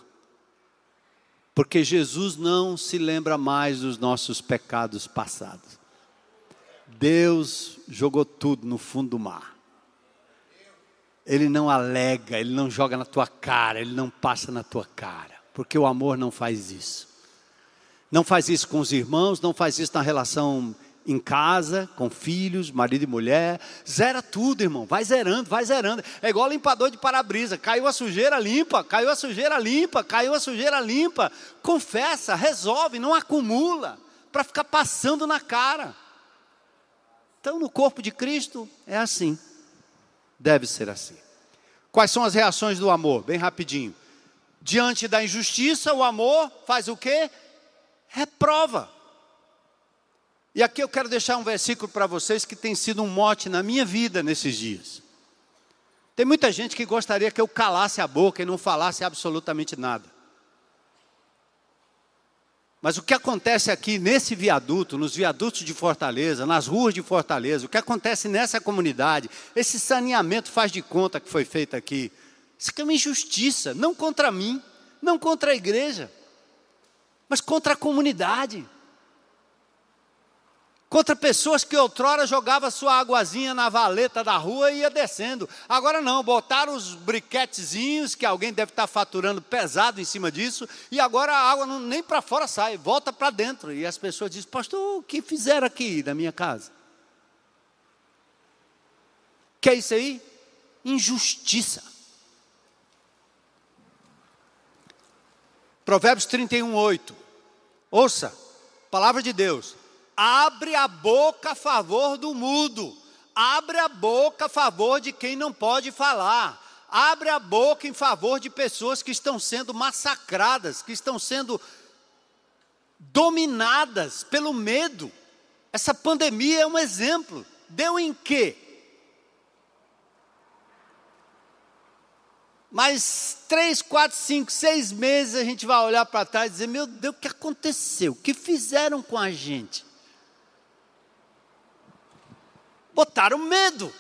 Porque Jesus não se lembra mais dos nossos pecados passados. Deus jogou tudo no fundo do mar. Ele não alega, ele não joga na tua cara, ele não passa na tua cara. Porque o amor não faz isso. Não faz isso com os irmãos, não faz isso na relação em casa, com filhos, marido e mulher, zera tudo, irmão, vai zerando, vai zerando. É igual limpador de para-brisa, caiu a sujeira, limpa, caiu a sujeira, limpa, caiu a sujeira, limpa. Confessa, resolve, não acumula, para ficar passando na cara. Então, no corpo de Cristo é assim, deve ser assim. Quais são as reações do amor? Bem rapidinho. Diante da injustiça, o amor faz o quê? Reprova. E aqui eu quero deixar um versículo para vocês que tem sido um mote na minha vida nesses dias. Tem muita gente que gostaria que eu calasse a boca e não falasse absolutamente nada. Mas o que acontece aqui nesse viaduto, nos viadutos de Fortaleza, nas ruas de Fortaleza, o que acontece nessa comunidade, esse saneamento faz de conta que foi feito aqui, isso aqui é uma injustiça, não contra mim, não contra a igreja, mas contra a comunidade. Contra pessoas que outrora jogavam sua aguazinha na valeta da rua e ia descendo. Agora não, botaram os briquetezinhos, que alguém deve estar faturando pesado em cima disso, e agora a água não, nem para fora sai, volta para dentro. E as pessoas dizem, pastor, o que fizeram aqui na minha casa? Que é isso aí? Injustiça. Provérbios 31, 8. Ouça, palavra de Deus abre a boca a favor do mudo, abre a boca a favor de quem não pode falar, abre a boca em favor de pessoas que estão sendo massacradas, que estão sendo dominadas pelo medo. Essa pandemia é um exemplo. Deu em quê? Mais três, quatro, cinco, seis meses a gente vai olhar para trás e dizer: Meu Deus, o que aconteceu? O que fizeram com a gente? Botaram medo.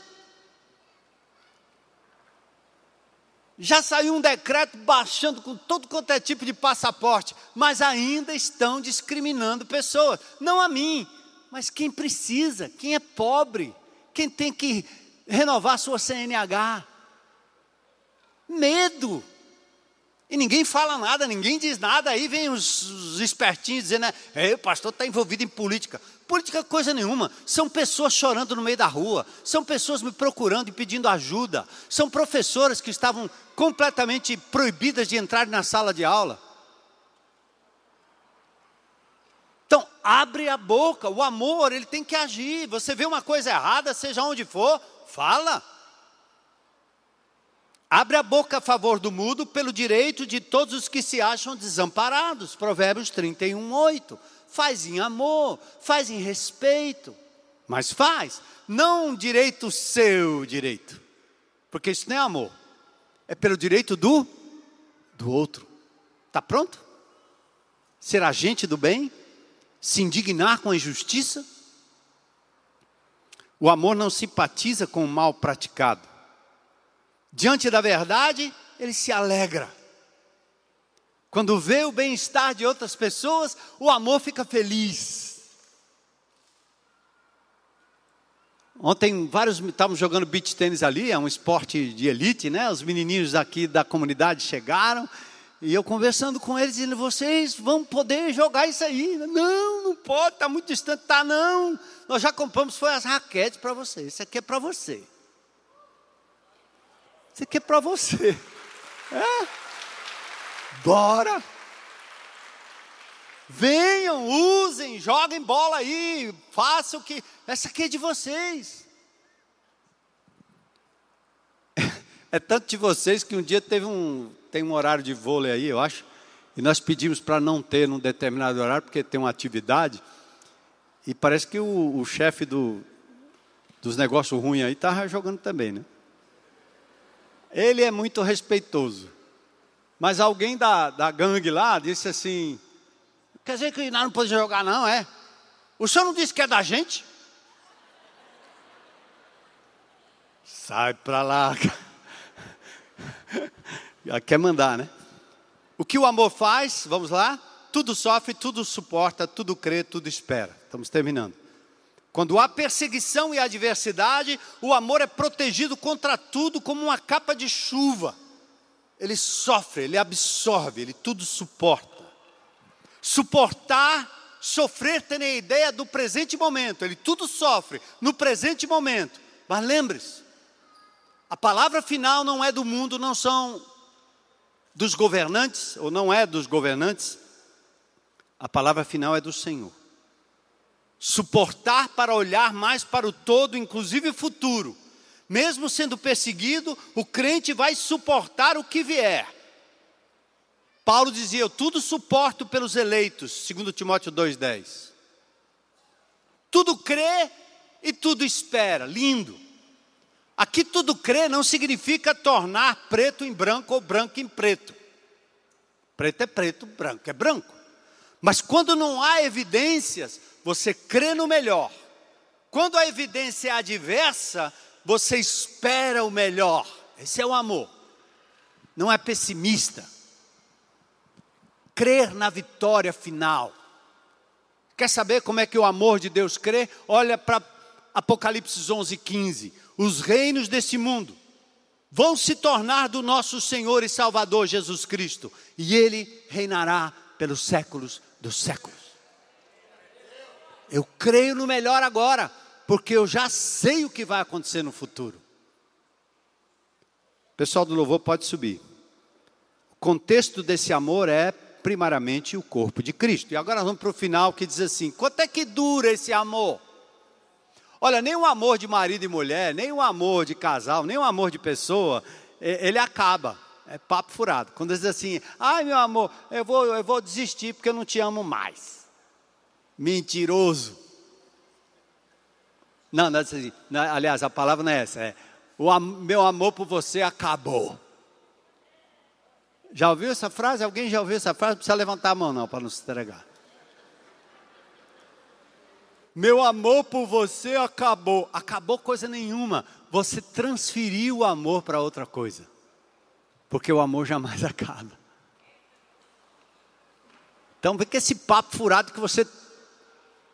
Já saiu um decreto baixando com todo quanto é tipo de passaporte, mas ainda estão discriminando pessoas. Não a mim, mas quem precisa, quem é pobre, quem tem que renovar sua CNH. Medo. E ninguém fala nada, ninguém diz nada. Aí vem os, os espertinhos dizendo: é, o pastor está envolvido em política. Política coisa nenhuma. São pessoas chorando no meio da rua. São pessoas me procurando e pedindo ajuda. São professoras que estavam completamente proibidas de entrar na sala de aula. Então, abre a boca. O amor, ele tem que agir. Você vê uma coisa errada, seja onde for, fala. Abre a boca a favor do mudo pelo direito de todos os que se acham desamparados. Provérbios 31, 8 faz em amor, faz em respeito, mas faz, não direito seu direito, porque isso não é amor, é pelo direito do do outro. Está pronto? Ser agente do bem? Se indignar com a injustiça? O amor não simpatiza com o mal praticado. Diante da verdade, ele se alegra. Quando vê o bem-estar de outras pessoas, o amor fica feliz. Ontem vários estávamos jogando beach tênis ali, é um esporte de elite, né? Os menininhos aqui da comunidade chegaram e eu conversando com eles, dizendo: vocês vão poder jogar isso aí? Não, não pode, está muito distante, tá não. Nós já compramos foi as raquetes para você. Isso aqui é para você. Isso aqui é para você. [LAUGHS] É. Bora! Venham, usem, joguem bola aí, façam o que. Essa aqui é de vocês. É tanto de vocês que um dia teve um, tem um horário de vôlei aí, eu acho, e nós pedimos para não ter num determinado horário, porque tem uma atividade, e parece que o, o chefe do, dos negócios ruins aí estava jogando também, né? Ele é muito respeitoso. Mas alguém da, da gangue lá disse assim: Quer dizer que nós não podemos jogar, não, é? O senhor não disse que é da gente? Sai para lá. [LAUGHS] Quer mandar, né? O que o amor faz, vamos lá? Tudo sofre, tudo suporta, tudo crê, tudo espera. Estamos terminando. Quando há perseguição e adversidade, o amor é protegido contra tudo como uma capa de chuva ele sofre, ele absorve, ele tudo suporta. Suportar, sofrer, tem a ideia do presente momento, ele tudo sofre no presente momento. Mas lembre-se, a palavra final não é do mundo, não são dos governantes, ou não é dos governantes, a palavra final é do Senhor. Suportar para olhar mais para o todo, inclusive o futuro mesmo sendo perseguido, o crente vai suportar o que vier. Paulo dizia: Eu tudo suporto pelos eleitos, segundo Timóteo 2,10. Tudo crê e tudo espera. Lindo. Aqui tudo crê não significa tornar preto em branco ou branco em preto. Preto é preto, branco é branco. Mas quando não há evidências, você crê no melhor. Quando a evidência é adversa, você espera o melhor. Esse é o amor. Não é pessimista. Crer na vitória final. Quer saber como é que o amor de Deus crê? Olha para Apocalipse 11, 15. Os reinos desse mundo vão se tornar do nosso Senhor e Salvador Jesus Cristo, e Ele reinará pelos séculos dos séculos. Eu creio no melhor agora, porque eu já sei o que vai acontecer no futuro. Pessoal do louvor pode subir. O contexto desse amor é primariamente o corpo de Cristo. E agora vamos para o final que diz assim: quanto é que dura esse amor? Olha, nem o amor de marido e mulher, nem o amor de casal, nem o amor de pessoa, ele acaba. É papo furado. Quando diz assim, ai meu amor, eu vou, eu vou desistir porque eu não te amo mais. Mentiroso. Não, não aliás, a palavra não é essa. É, o meu amor por você acabou. Já ouviu essa frase? Alguém já ouviu essa frase? Não precisa levantar a mão não, para não se entregar. Meu amor por você acabou. Acabou coisa nenhuma. Você transferiu o amor para outra coisa. Porque o amor jamais [LAUGHS] acaba. Então, vê que esse papo furado que você.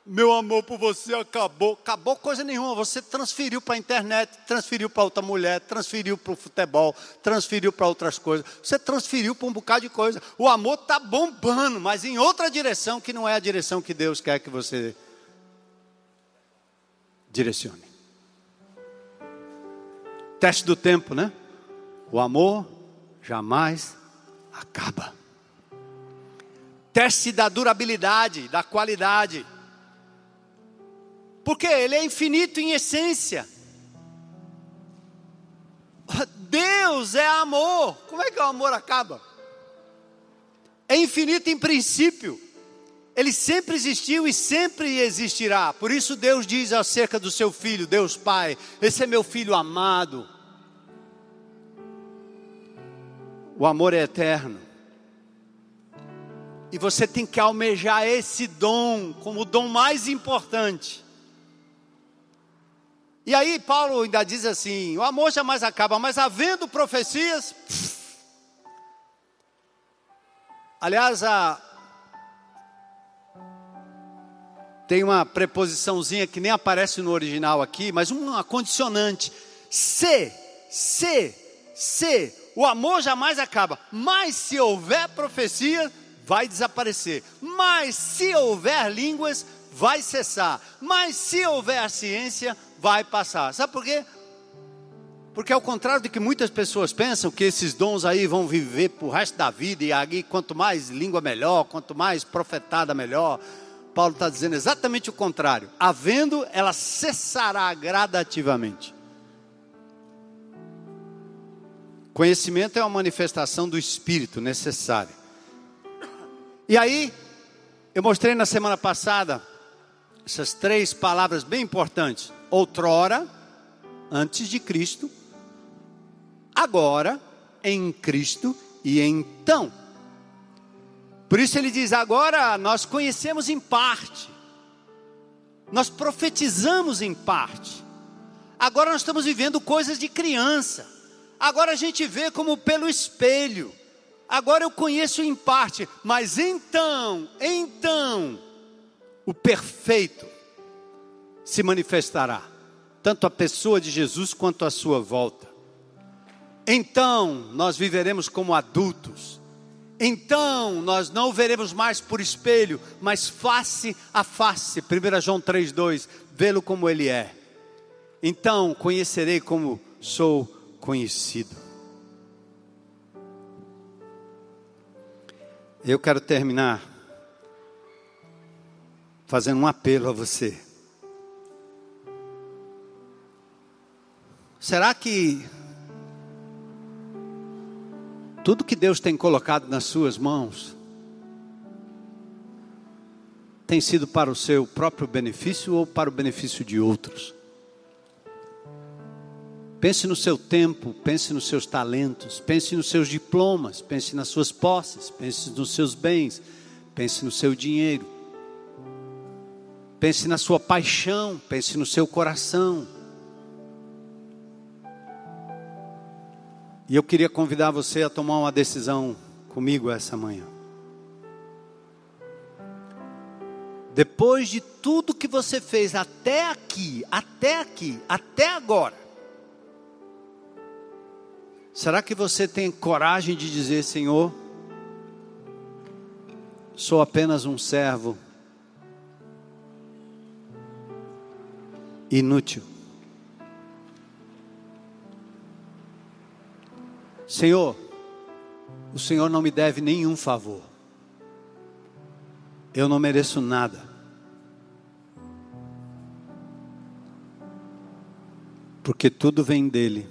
Meu amor por você acabou. Acabou coisa nenhuma. Você transferiu para a internet, transferiu para outra mulher, transferiu para o futebol, transferiu para outras coisas. Você transferiu para um bocado de coisa. O amor está bombando, mas em outra direção que não é a direção que Deus quer que você direcione. Teste do tempo, né? O amor jamais acaba. Teste da durabilidade, da qualidade. Porque ele é infinito em essência. Deus é amor. Como é que o amor acaba? É infinito em princípio. Ele sempre existiu e sempre existirá. Por isso Deus diz acerca do seu filho, Deus Pai: Esse é meu filho amado. O amor é eterno. E você tem que almejar esse dom como o dom mais importante. E aí Paulo ainda diz assim: o amor jamais acaba, mas havendo profecias. Aliás, a, tem uma preposiçãozinha que nem aparece no original aqui, mas uma condicionante. Se, se, se, o amor jamais acaba. Mas se houver profecia, vai desaparecer. Mas se houver línguas, vai cessar. Mas se houver ciência, vai passar. Sabe por quê? Porque ao contrário do que muitas pessoas pensam, que esses dons aí vão viver para o resto da vida, e aí quanto mais língua melhor, quanto mais profetada melhor, Paulo está dizendo exatamente o contrário. Havendo, ela cessará gradativamente. Conhecimento é uma manifestação do Espírito necessária. E aí, eu mostrei na semana passada essas três palavras bem importantes: outrora, antes de Cristo, agora, em Cristo e então. Por isso ele diz: agora nós conhecemos em parte, nós profetizamos em parte, agora nós estamos vivendo coisas de criança, agora a gente vê como pelo espelho, agora eu conheço em parte, mas então, então, o perfeito se manifestará, tanto a pessoa de Jesus quanto a sua volta. Então nós viveremos como adultos então nós não veremos mais por espelho, mas face a face. 1 João 3,2: vê-lo como ele é. Então conhecerei como sou conhecido. Eu quero terminar fazendo um apelo a você. Será que tudo que Deus tem colocado nas suas mãos tem sido para o seu próprio benefício ou para o benefício de outros. Pense no seu tempo, pense nos seus talentos, pense nos seus diplomas, pense nas suas posses, pense nos seus bens, pense no seu dinheiro. Pense na sua paixão, pense no seu coração. E eu queria convidar você a tomar uma decisão comigo essa manhã. depois de tudo que você fez até aqui, até aqui, até agora, será que você tem coragem de dizer, Senhor, sou apenas um servo inútil? Senhor, o Senhor não me deve nenhum favor. Eu não mereço nada. Porque tudo vem dele,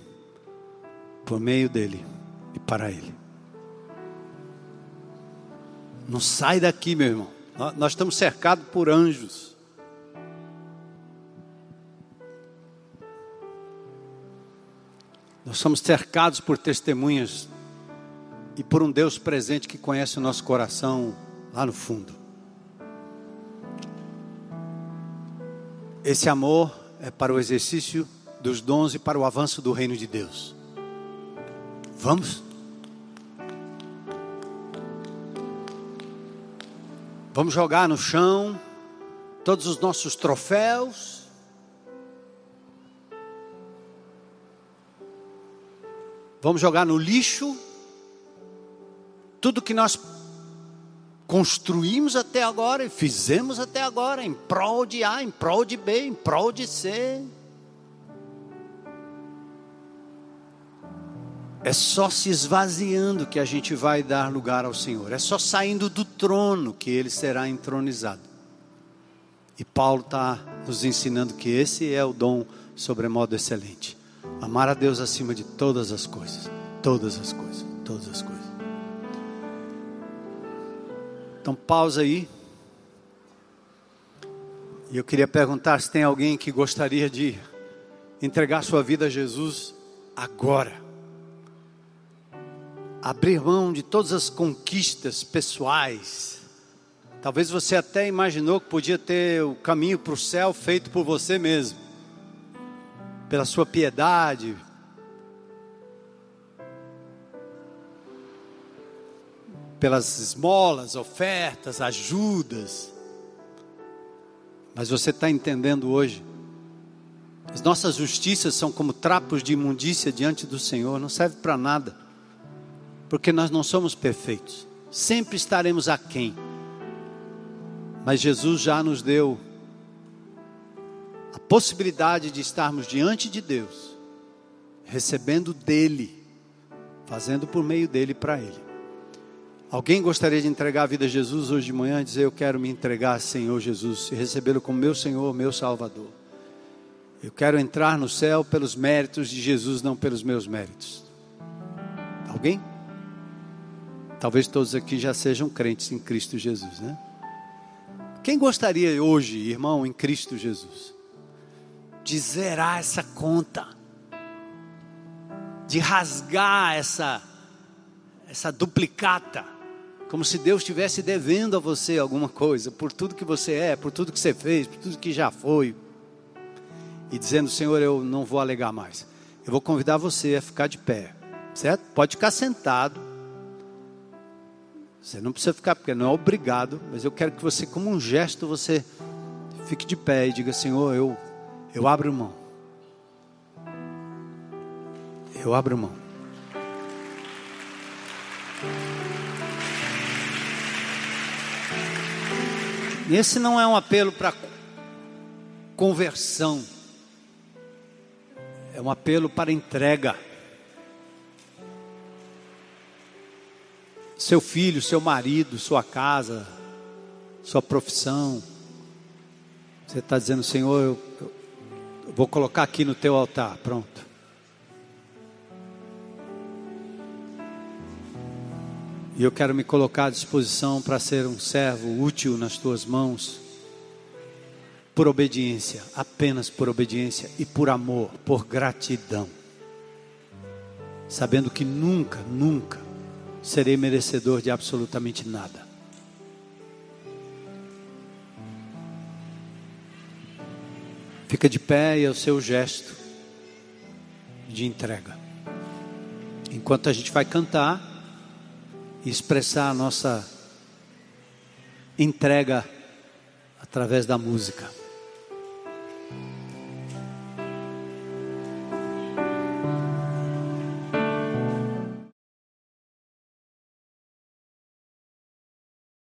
por meio dele e para ele. Não sai daqui, meu irmão. Nós estamos cercados por anjos. Nós somos cercados por testemunhas e por um Deus presente que conhece o nosso coração lá no fundo. Esse amor é para o exercício dos dons e para o avanço do reino de Deus. Vamos? Vamos jogar no chão todos os nossos troféus. Vamos jogar no lixo tudo que nós construímos até agora e fizemos até agora em prol de A, em prol de B, em prol de C. É só se esvaziando que a gente vai dar lugar ao Senhor. É só saindo do trono que ele será entronizado. E Paulo está nos ensinando que esse é o dom sobremodo excelente. Amar a Deus acima de todas as coisas. Todas as coisas. Todas as coisas. Então pausa aí. E eu queria perguntar se tem alguém que gostaria de entregar sua vida a Jesus agora. Abrir mão de todas as conquistas pessoais. Talvez você até imaginou que podia ter o caminho para o céu feito por você mesmo. Pela sua piedade, pelas esmolas, ofertas, ajudas. Mas você está entendendo hoje? As nossas justiças são como trapos de imundícia diante do Senhor, não serve para nada, porque nós não somos perfeitos, sempre estaremos aquém. Mas Jesus já nos deu a possibilidade de estarmos diante de Deus, recebendo dEle, fazendo por meio dEle para Ele. Alguém gostaria de entregar a vida a Jesus hoje de manhã e dizer: Eu quero me entregar, Senhor Jesus, e recebê-lo como meu Senhor, meu Salvador. Eu quero entrar no céu pelos méritos de Jesus, não pelos meus méritos. Alguém? Talvez todos aqui já sejam crentes em Cristo Jesus, né? Quem gostaria hoje, irmão, em Cristo Jesus, de zerar essa conta, de rasgar essa, essa duplicata, como se Deus estivesse devendo a você alguma coisa, por tudo que você é, por tudo que você fez, por tudo que já foi. E dizendo, Senhor, eu não vou alegar mais. Eu vou convidar você a ficar de pé, certo? Pode ficar sentado. Você não precisa ficar, porque não é obrigado, mas eu quero que você, como um gesto, você fique de pé e diga, Senhor, eu, eu abro mão. Eu abro mão. Esse não é um apelo para conversão, é um apelo para entrega. Seu filho, seu marido, sua casa, sua profissão. Você está dizendo, Senhor, eu, eu vou colocar aqui no teu altar, pronto. E eu quero me colocar à disposição para ser um servo útil nas tuas mãos, por obediência, apenas por obediência e por amor, por gratidão, sabendo que nunca, nunca serei merecedor de absolutamente nada. Fica de pé e é o seu gesto de entrega. Enquanto a gente vai cantar, expressar a nossa entrega através da música.